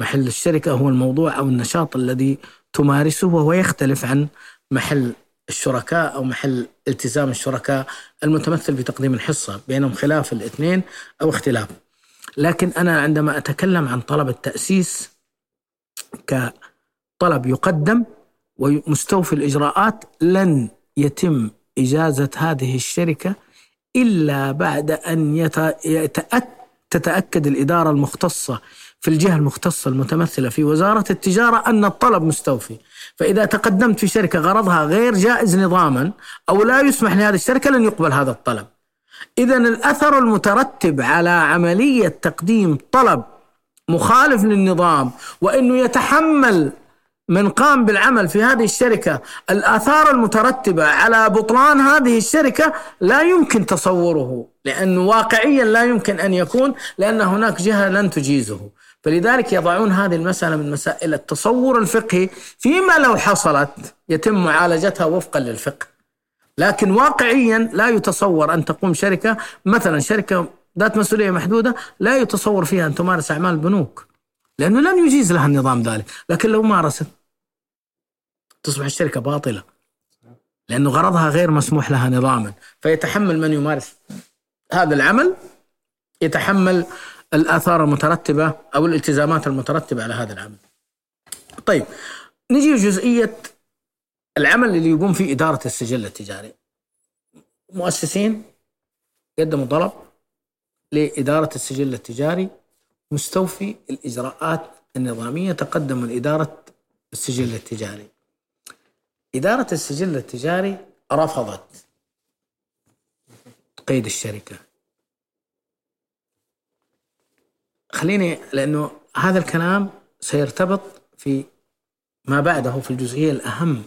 S2: محل الشركة هو الموضوع أو النشاط الذي تمارسه وهو يختلف عن محل الشركاء أو محل التزام الشركاء المتمثل بتقديم الحصة بينهم خلاف الاثنين أو اختلاف. لكن أنا عندما أتكلم عن طلب التأسيس كطلب يقدم ومستوفي الإجراءات لن يتم إجازة هذه الشركة إلا بعد أن يتأكد تتأكد الإدارة المختصة في الجهة المختصة المتمثلة في وزارة التجارة أن الطلب مستوفي. فإذا تقدمت في شركة غرضها غير جائز نظاما أو لا يسمح لهذه الشركة لن يقبل هذا الطلب. إذا الأثر المترتب على عملية تقديم طلب مخالف للنظام وأنه يتحمل من قام بالعمل في هذه الشركة الآثار المترتبة على بطلان هذه الشركة لا يمكن تصوره لأنه واقعيا لا يمكن أن يكون لأن هناك جهة لن تجيزه. فلذلك يضعون هذه المسألة من مسائل التصور الفقهي فيما لو حصلت يتم معالجتها وفقا للفقه. لكن واقعيا لا يتصور أن تقوم شركة مثلا شركة ذات مسؤولية محدودة لا يتصور فيها أن تمارس أعمال البنوك لأنه لن يجيز لها النظام ذلك. لكن لو مارست تصبح الشركة باطلة لأنه غرضها غير مسموح لها نظاما. فيتحمل من يمارس هذا العمل يتحمل الآثار المترتبة أو الالتزامات المترتبة على هذا العمل. طيب نجي جزئية العمل اللي يقوم فيه إدارة السجل التجاري. مؤسسين قدموا طلب لإدارة السجل التجاري مستوفي الإجراءات النظامية تقدموا لإدارة السجل التجاري. إدارة السجل التجاري رفضت قيد الشركة. خليني لأنه هذا الكلام سيرتبط في ما بعده في الجزئية الأهم.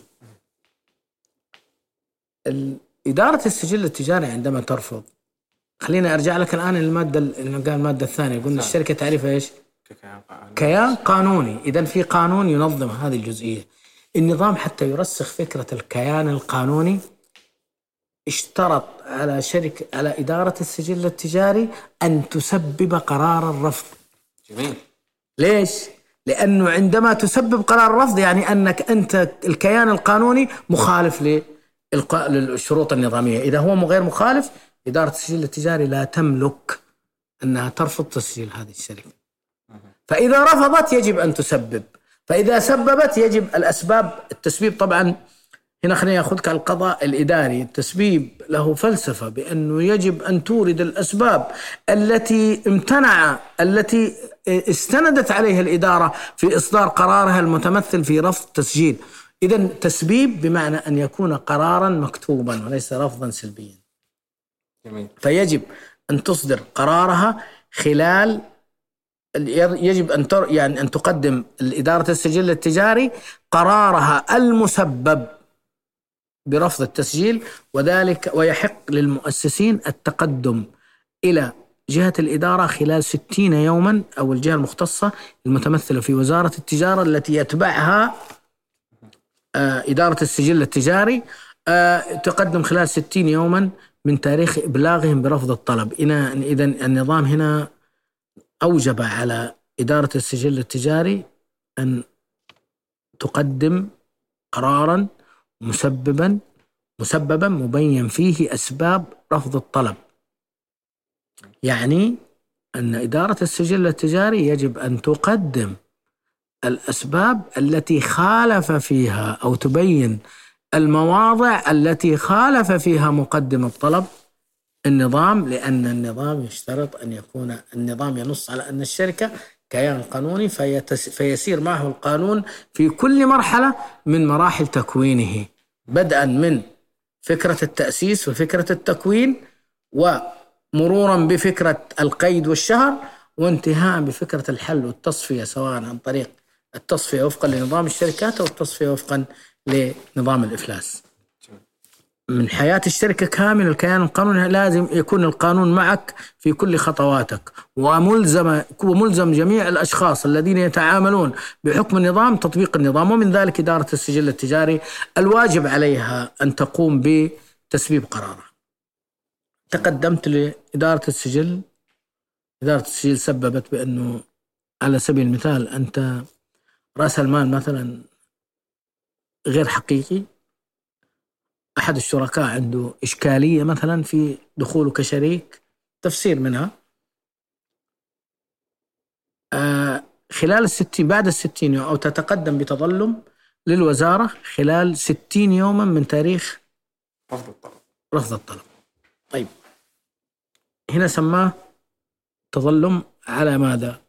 S2: إدارة السجل التجاري عندما ترفض. خليني أرجع لك الآن المادة اللي قال المادة الثانية. قلنا الشركة تعريفها إيش؟ كيان قانوني. إذا في قانون ينظم هذه الجزئية. النظام حتى يرسخ فكرة الكيان القانوني اشترط على شركة على إدارة السجل التجاري أن تسبب قرار الرفض.
S1: جميل.
S2: ليش؟ لأنه عندما تسبب قرار الرفض يعني أنك أنت الكيان القانوني مخالف للشروط النظامية. إذا هو غير مخالف إدارة السجل التجاري لا تملك أنها ترفض تسجيل هذه الشركة. فإذا رفضت يجب أن تسبب. فإذا سببت يجب الأسباب التسبيب طبعا هنا خليني أخذك على القضاء الإداري التسبيب له فلسفة بأنه يجب أن تورد الأسباب التي امتنع التي استندت عليها الإدارة في إصدار قرارها المتمثل في رفض تسجيل. إذا تسبيب بمعنى أن يكون قرارا مكتوبا وليس رفضا سلبيا. جميل. فيجب أن تصدر قرارها خلال يجب أن تر يعني أن تقدم اداره السجل التجاري قرارها المسبب. برفض التسجيل وذلك ويحق للمؤسسين التقدم إلى جهة الإدارة خلال 60 يوما أو الجهة المختصة المتمثلة في وزارة التجارة التي يتبعها آه، إدارة السجل التجاري آه، تقدم خلال 60 يوما من تاريخ إبلاغهم برفض الطلب. إذا النظام هنا أوجب على إدارة السجل التجاري أن تقدم قرارا مسببا مسببا مبين فيه أسباب رفض الطلب. يعني أن إدارة السجل التجاري يجب أن تقدم الأسباب التي خالف فيها أو تبين المواضع التي خالف فيها مقدم الطلب النظام لأن النظام يشترط أن يكون النظام ينص على أن الشركة كيان قانوني فيسير معه القانون في كل مرحلة من مراحل تكوينه. بدءا من فكرة التأسيس وفكرة التكوين ومرورا بفكرة القيد والشهر وانتهاء بفكرة الحل والتصفية سواء عن طريق التصفية وفقا لنظام الشركات أو التصفية وفقا لنظام الإفلاس. من حياة الشركة كامل الكيان القانوني لازم يكون القانون معك في كل خطواتك. وملزم وملزم جميع الأشخاص الذين يتعاملون بحكم النظام تطبيق النظام. ومن ذلك إدارة السجل التجاري الواجب عليها أن تقوم بتسبيب قرارها. تقدمت لإدارة السجل. إدارة السجل سببت بأنه على سبيل المثال أنت رأس المال مثلا غير حقيقي أحد الشركاء عنده إشكالية مثلا في دخوله كشريك؟ تفسير منها. آه خلال الستين بعد الستين يوم أو تتقدم بتظلم للوزارة خلال ستين يوما من تاريخ
S1: رفض الطلب.
S2: رفض الطلب. طيب. هنا سماه تظلم على ماذا؟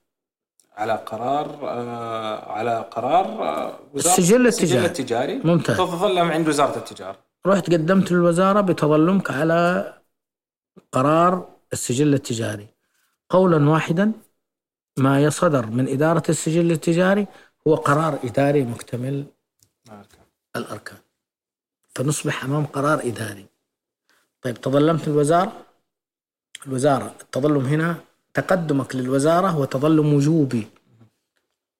S1: على قرار آه على قرار آه
S2: وزارة السجل التجاري,
S1: السجل التجاري.
S2: ممتاز.
S1: تتظلم عند وزارة التجارة.
S2: رحت قدمت للوزارة بتظلمك على قرار السجل التجاري. قولا واحدا ما يصدر من إدارة السجل التجاري هو قرار إداري مكتمل الأركان. فنصبح أمام قرار إداري. طيب تظلمت الوزارة؟ الوزارة التظلم هنا تقدمك للوزارة هو تظلم وجوبي.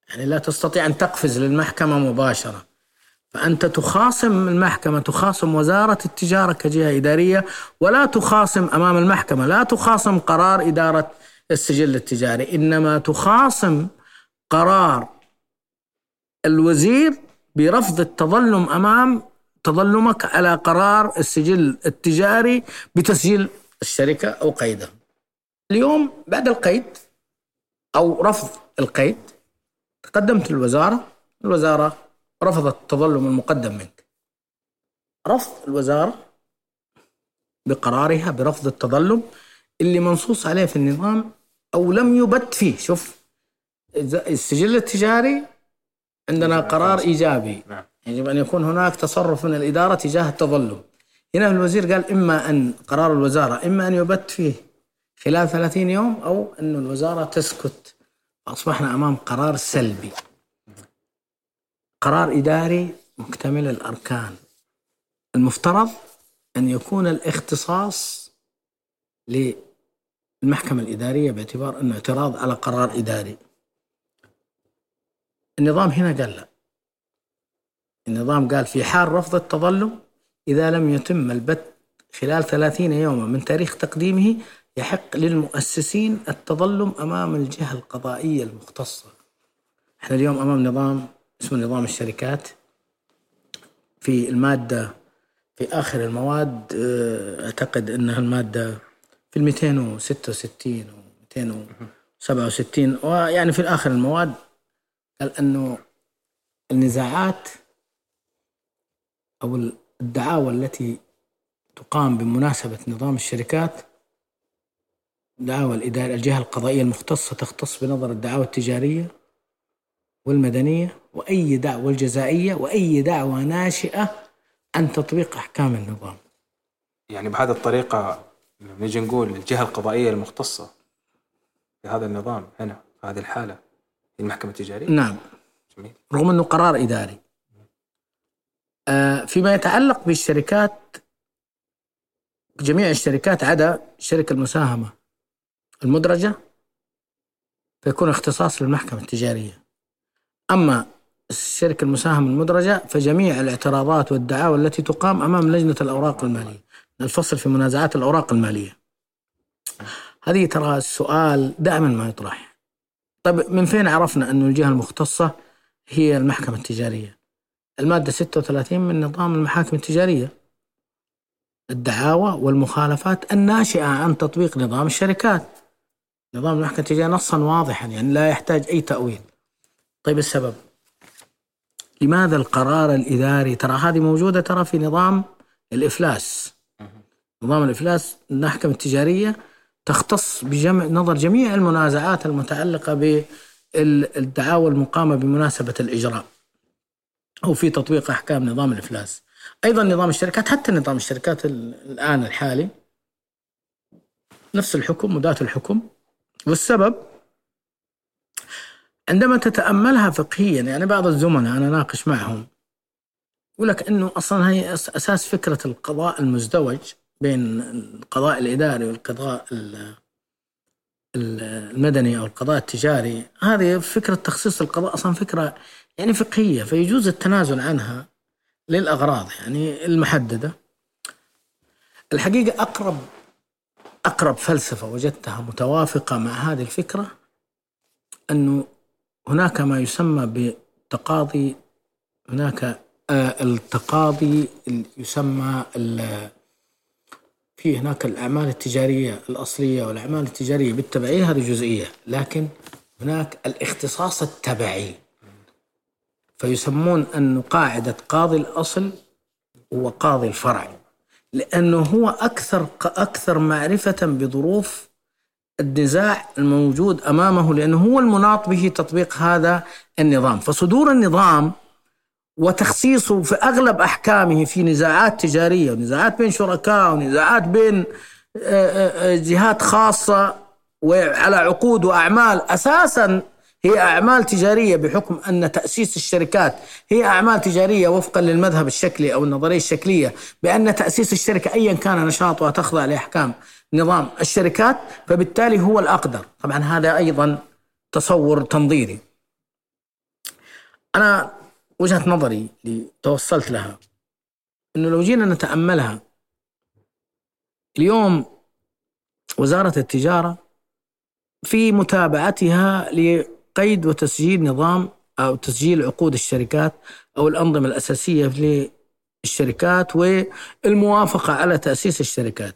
S2: يعني لا تستطيع أن تقفز للمحكمة مباشرة. فأنت تخاصم المحكمة تخاصم وزارة التجارة كجهة إدارية ولا تخاصم أمام المحكمة لا تخاصم قرار إدارة السجل التجاري إنما تخاصم قرار الوزير برفض التظلم أمام تظلمك على قرار السجل التجاري بتسجيل الشركة أو قيدها. اليوم بعد القيد أو رفض القيد تقدمت للوزارة الوزارة رفضت التظلم المقدم منك. رفض الوزارة بقرارها برفض التظلم اللي منصوص عليه في النظام أو لم يبت فيه. شوف السجل التجاري عندنا قرار إيجابي. نعم. يجب أن يكون هناك تصرف من الإدارة تجاه التظلم. هنا الوزير قال إما أن قرار الوزارة إما أن يبت فيه خلال 30 يوم أو أن الوزارة تسكت. أصبحنا أمام قرار سلبي. قرار إداري مكتمل الأركان. المفترض أن يكون الاختصاص للمحكمة الإدارية باعتبار أنه اعتراض على قرار إداري. النظام هنا قال لا. النظام قال في حال رفض التظلم إذا لم يتم البت خلال ثلاثين يوما من تاريخ تقديمه يحق للمؤسسين التظلم أمام الجهة القضائية المختصة. إحنا اليوم أمام نظام اسمه نظام الشركات في المادة في آخر المواد آه، أعتقد أنها المادة في ال 266 و 267 ويعني في آخر المواد قال أنه النزاعات أو الدعاوى التي تقام بمناسبة نظام الشركات دعاوى الإدارة الجهة القضائية المختصة تختص بنظر الدعاوى التجارية والمدنية وأي دعوة الجزائية وأي دعوة ناشئة عن تطبيق أحكام النظام.
S1: يعني بهذه الطريقة نجي نقول الجهة القضائية المختصة في هذا النظام هنا في هذه الحالة المحكمة التجارية؟
S2: نعم. جميل. رغم أنه قرار إداري. آه، فيما يتعلق بالشركات جميع الشركات عدا شركة المساهمة المدرجة فيكون اختصاص للمحكمة التجارية. أما الشركة المساهمة المدرجة فجميع الاعتراضات والدعاوى التي تقام أمام لجنة الأوراق المالية. الفصل في منازعات الأوراق المالية. هذه ترى السؤال دائما ما يطرح. طيب من فين عرفنا أن الجهة المختصة هي المحكمة التجارية؟ المادة 36 من نظام المحاكم التجارية. الدعاوى والمخالفات الناشئة عن تطبيق نظام الشركات. نظام المحكمة التجارية نصا واضحا يعني لا يحتاج أي تأويل. طيب السبب؟ لماذا القرار الإداري؟ ترى هذه موجودة ترى في نظام الإفلاس. نظام الإفلاس المحكمة التجارية تختص بجمع نظر جميع المنازعات المتعلقة بالدعاوى المقامة بمناسبة الإجراء أو في تطبيق أحكام نظام الإفلاس. أيضا نظام الشركات حتى نظام الشركات الآن الحالي نفس الحكم وذات الحكم. والسبب عندما تتأملها فقهيا يعني بعض الزملاء أنا ناقش معهم يقول لك أنه أصلا هي أساس فكرة القضاء المزدوج بين القضاء الإداري والقضاء المدني أو القضاء التجاري. هذه فكرة تخصيص القضاء أصلا فكرة يعني فقهية فيجوز التنازل عنها للأغراض يعني المحددة. الحقيقة أقرب أقرب فلسفة وجدتها متوافقة مع هذه الفكرة أنه هناك ما يسمى بالتقاضي هناك آه، التقاضي يسمى في هناك الأعمال التجارية الأصلية والأعمال التجارية بالتبعية هذه جزئية لكن هناك الاختصاص التبعي. فيسمون أنه قاعدة قاضي الأصل هو قاضي الفرع لأنه هو أكثر أكثر معرفة بظروف النزاع الموجود أمامه لأنه هو المناط به تطبيق هذا النظام. فصدور النظام وتخصيصه في أغلب أحكامه في نزاعات تجارية ونزاعات بين شركاء ونزاعات بين آه، آه، جهات خاصة وعلى عقود وأعمال أساسا هي أعمال تجارية بحكم أن تأسيس الشركات هي أعمال تجارية وفقا للمذهب الشكلي أو النظرية الشكلية بأن تأسيس الشركة أيا كان نشاطها تخضع لأحكام نظام الشركات فبالتالي هو الأقدر. طبعا هذا أيضا تصور تنظيري. أنا وجهة نظري اللي توصلت لها إنه لو جينا نتأملها اليوم وزارة التجارة في متابعتها لقيد وتسجيل نظام أو تسجيل عقود الشركات أو الأنظمة الأساسية للشركات والموافقة على تأسيس الشركات.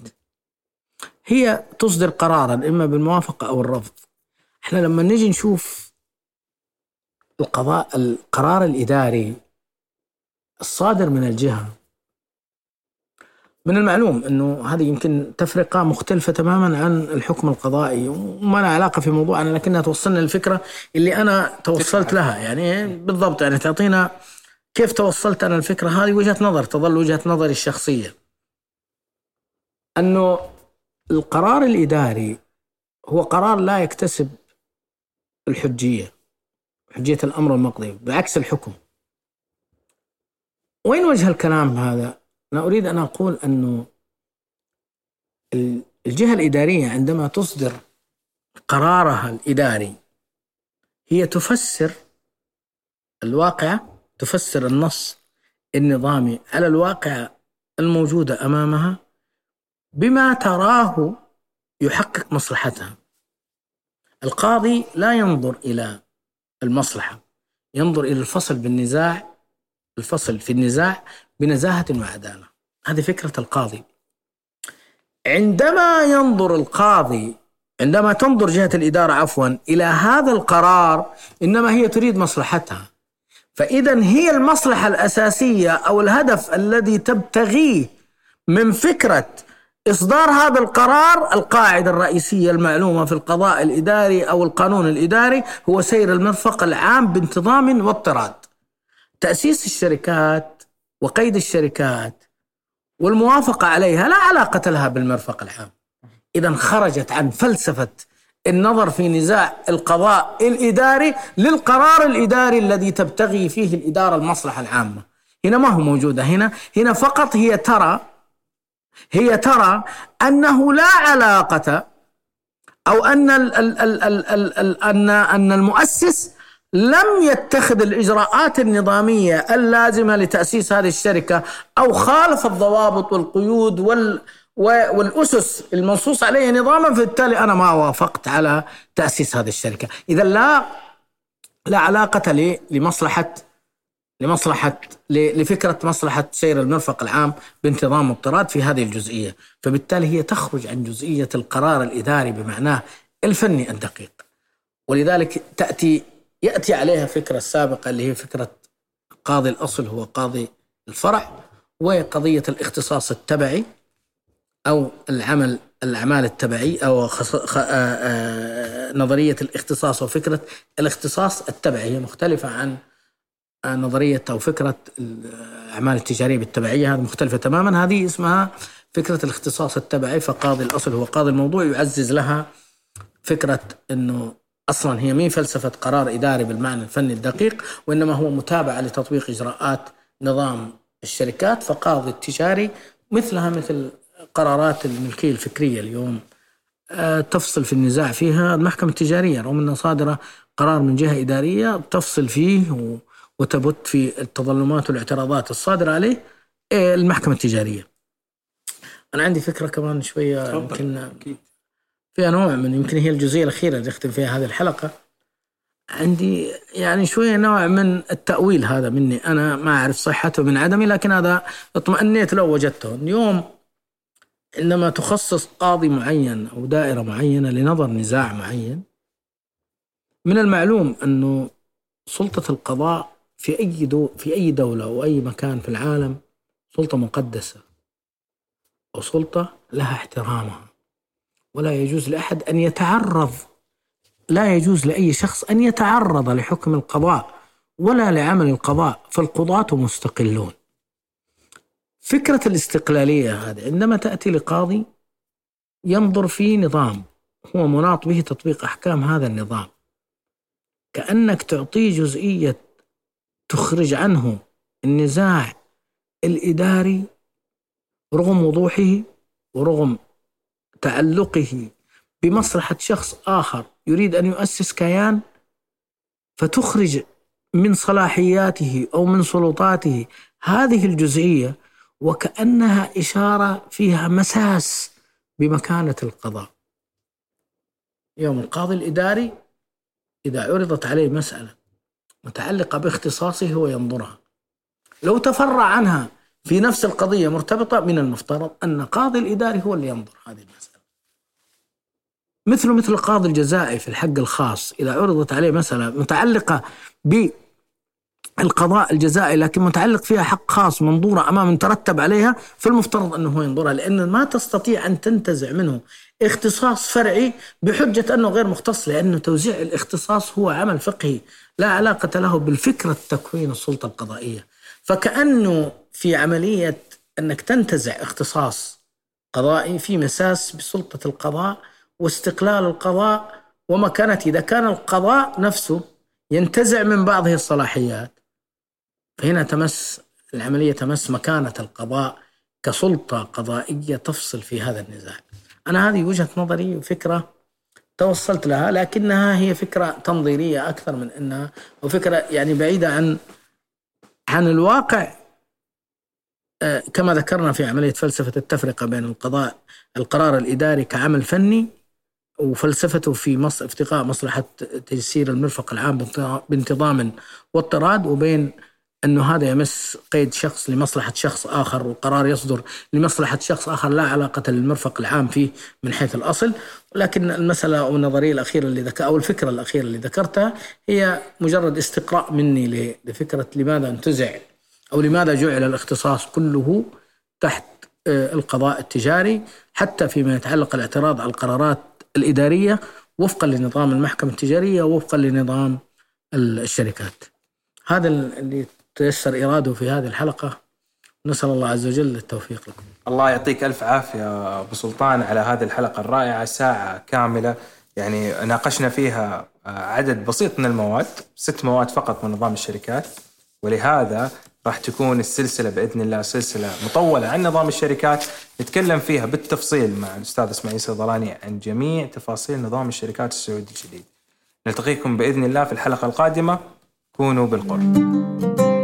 S2: هي تصدر قرارا إما بالموافقة أو الرفض. إحنا لما نجي نشوف القضاء القرار الإداري الصادر من الجهة من المعلوم إنه هذه يمكن تفرقة مختلفة تماما عن الحكم القضائي وما لها علاقة في موضوعنا لكنها توصلنا للفكرة اللي أنا توصلت لها. يعني بالضبط يعني تعطينا كيف توصلت أنا الفكرة هذه وجهة نظر تظل وجهة نظري الشخصية. أنه القرار الإداري هو قرار لا يكتسب الحجية حجية الأمر المقضي بعكس الحكم. وين وجه الكلام هذا أنا أريد أن أقول أنه الجهة الإدارية عندما تصدر قرارها الإداري هي تفسر الواقع تفسر النص النظامي على الواقع الموجودة أمامها بما تراه يحقق مصلحتها. القاضي لا ينظر إلى المصلحة ينظر إلى الفصل بالنزاع الفصل في النزاع بنزاهة وعدالة. هذه فكرة القاضي. عندما ينظر القاضي عندما تنظر جهة الإدارة عفوا إلى هذا القرار إنما هي تريد مصلحتها. فإذا هي المصلحة الأساسية أو الهدف الذي تبتغيه من فكرة إصدار هذا القرار القاعدة الرئيسية المعلومة في القضاء الإداري أو القانون الإداري هو سير المرفق العام بانتظام واضطراد. تأسيس الشركات وقيد الشركات والموافقة عليها لا علاقة لها بالمرفق العام. إذا خرجت عن فلسفة النظر في نزاع القضاء الإداري للقرار الإداري الذي تبتغي فيه الإدارة المصلحة العامة. هنا ما هو موجودة. هنا هنا فقط هي ترى هي ترى أنه لا علاقة أو أن ال ال ال ال أن أن المؤسس لم يتخذ الإجراءات النظامية اللازمة لتأسيس هذه الشركة أو خالف الضوابط والقيود وال والأسس المنصوص عليها نظاما فبالتالي أنا ما وافقت على تأسيس هذه الشركة. إذا لا لا علاقة لي لمصلحة لمصلحة لفكرة مصلحة سير المرفق العام بانتظام اضطراد في هذه الجزئية. فبالتالي هي تخرج عن جزئية القرار الإداري بمعناه الفني الدقيق. ولذلك تأتي يأتي عليها فكرة سابقة اللي هي فكرة قاضي الأصل هو قاضي الفرع وقضية الاختصاص التبعي أو العمل الأعمال التبعي أو خص... خ... آ... آ... نظرية الاختصاص وفكرة الاختصاص التبعي. هي مختلفة عن نظرية أو فكرة الأعمال التجارية بالتبعية. هذه مختلفة تماما. هذه اسمها فكرة الاختصاص التبعي فقاضي الأصل هو قاضي الموضوع يعزز لها فكرة أنه أصلا هي مين فلسفة قرار إداري بالمعنى الفني الدقيق وإنما هو متابعة لتطبيق إجراءات نظام الشركات فقاضي التجاري مثلها مثل قرارات الملكية الفكرية اليوم. آه، تفصل في النزاع فيها المحكمة التجارية رغم أنها صادرة قرار من جهة إدارية تفصل فيه وتبت في التظلمات والاعتراضات الصادرة عليه آه، المحكمة التجارية. أنا عندي فكرة كمان شوية يمكن فيها نوع من يمكن هي الجزئية الأخيرة اللي أختم فيها هذه الحلقة. عندي يعني شوية نوع من التأويل هذا مني. أنا ما أعرف صحته من عدمي لكن هذا اطمأنيت لو وجدته. اليوم عندما تخصص قاضي معين أو دائرة معينة لنظر نزاع معين من المعلوم أنه سلطة القضاء في أي دو في أي دولة أو أي مكان في العالم سلطة مقدسة أو سلطه لها احترامها. ولا يجوز لأحد أن يتعرض لا يجوز لأي شخص أن يتعرض لحكم القضاء ولا لعمل القضاء فالقضاة مستقلون. فكرة الاستقلالية هذه عندما تأتي لقاضي ينظر في نظام هو مناط به تطبيق أحكام هذا النظام. كأنك تعطيه جزئية تخرج عنه النزاع الإداري رغم وضوحه ورغم تعلقه بمصلحة شخص آخر يريد أن يؤسس كيان فتخرج من صلاحياته أو من سلطاته هذه الجزئية وكأنها إشارة فيها مساس بمكانة القضاء. يوم القاضي الإداري إذا عرضت عليه مسألة متعلقة باختصاصه هو ينظرها. لو تفرع عنها في نفس القضية مرتبطة من المفترض أن قاضي الإداري هو اللي ينظر هذه المسألة. مثل مثل القاضي الجزائي في الحق الخاص إذا عرضت عليه مسألة متعلقة بالقضاء الجزائي لكن متعلق فيها حق خاص منظورة أمام ترتب عليها فالمفترض أنه هو ينظرها لأن ما تستطيع أن تنتزع منه اختصاص فرعي بحجة أنه غير مختص لأنه توزيع الاختصاص هو عمل فقهي لا علاقة له بالفكرة تكوين السلطة القضائية. فكانه في عملية أنك تنتزع اختصاص قضائي في مساس بسلطة القضاء واستقلال القضاء ومكانته إذا كان القضاء نفسه ينتزع من بعضه الصلاحيات. فهنا تمس العملية تمس مكانة القضاء كسلطة قضائية تفصل في هذا النزاع. أنا هذه وجهة نظري وفكرة توصلت لها لكنها هي فكرة تنظيرية أكثر من أنها وفكرة يعني بعيدة عن عن الواقع. آه، كما ذكرنا في عملية فلسفة التفرقة بين القضاء القرار الإداري كعمل فني وفلسفته في مص... افتقاء مصلحة تيسير المرفق العام بانتظام واضطراد وبين أنه هذا يمس قيد شخص لمصلحة شخص آخر وقرار يصدر لمصلحة شخص آخر لا علاقة للمرفق العام فيه من حيث الأصل. لكن المسألة أو النظرية الأخيرة اللي ذكر أو الفكرة الأخيرة اللي ذكرتها هي مجرد استقراء مني لفكرة لماذا انتزع أو لماذا جعل الاختصاص كله تحت آه، القضاء التجاري حتى فيما يتعلق الاعتراض على القرارات الإدارية وفقا لنظام المحكمة التجارية وفقا لنظام الشركات. هذا اللي تيسر إراده في هذه الحلقة. نسأل الله عز وجل التوفيق لكم.
S1: الله يعطيك ألف عافية أبو سلطان على هذه الحلقة الرائعة ساعة كاملة. يعني ناقشنا فيها عدد بسيط من المواد ست مواد فقط من نظام الشركات. ولهذا راح تكون السلسلة بإذن الله سلسلة مطولة عن نظام الشركات. نتكلم فيها بالتفصيل مع الأستاذ إسماعيل صيدلاني عن جميع تفاصيل نظام الشركات السعودي الجديد. نلتقيكم بإذن الله في الحلقة القادمة. كونوا بالقرب.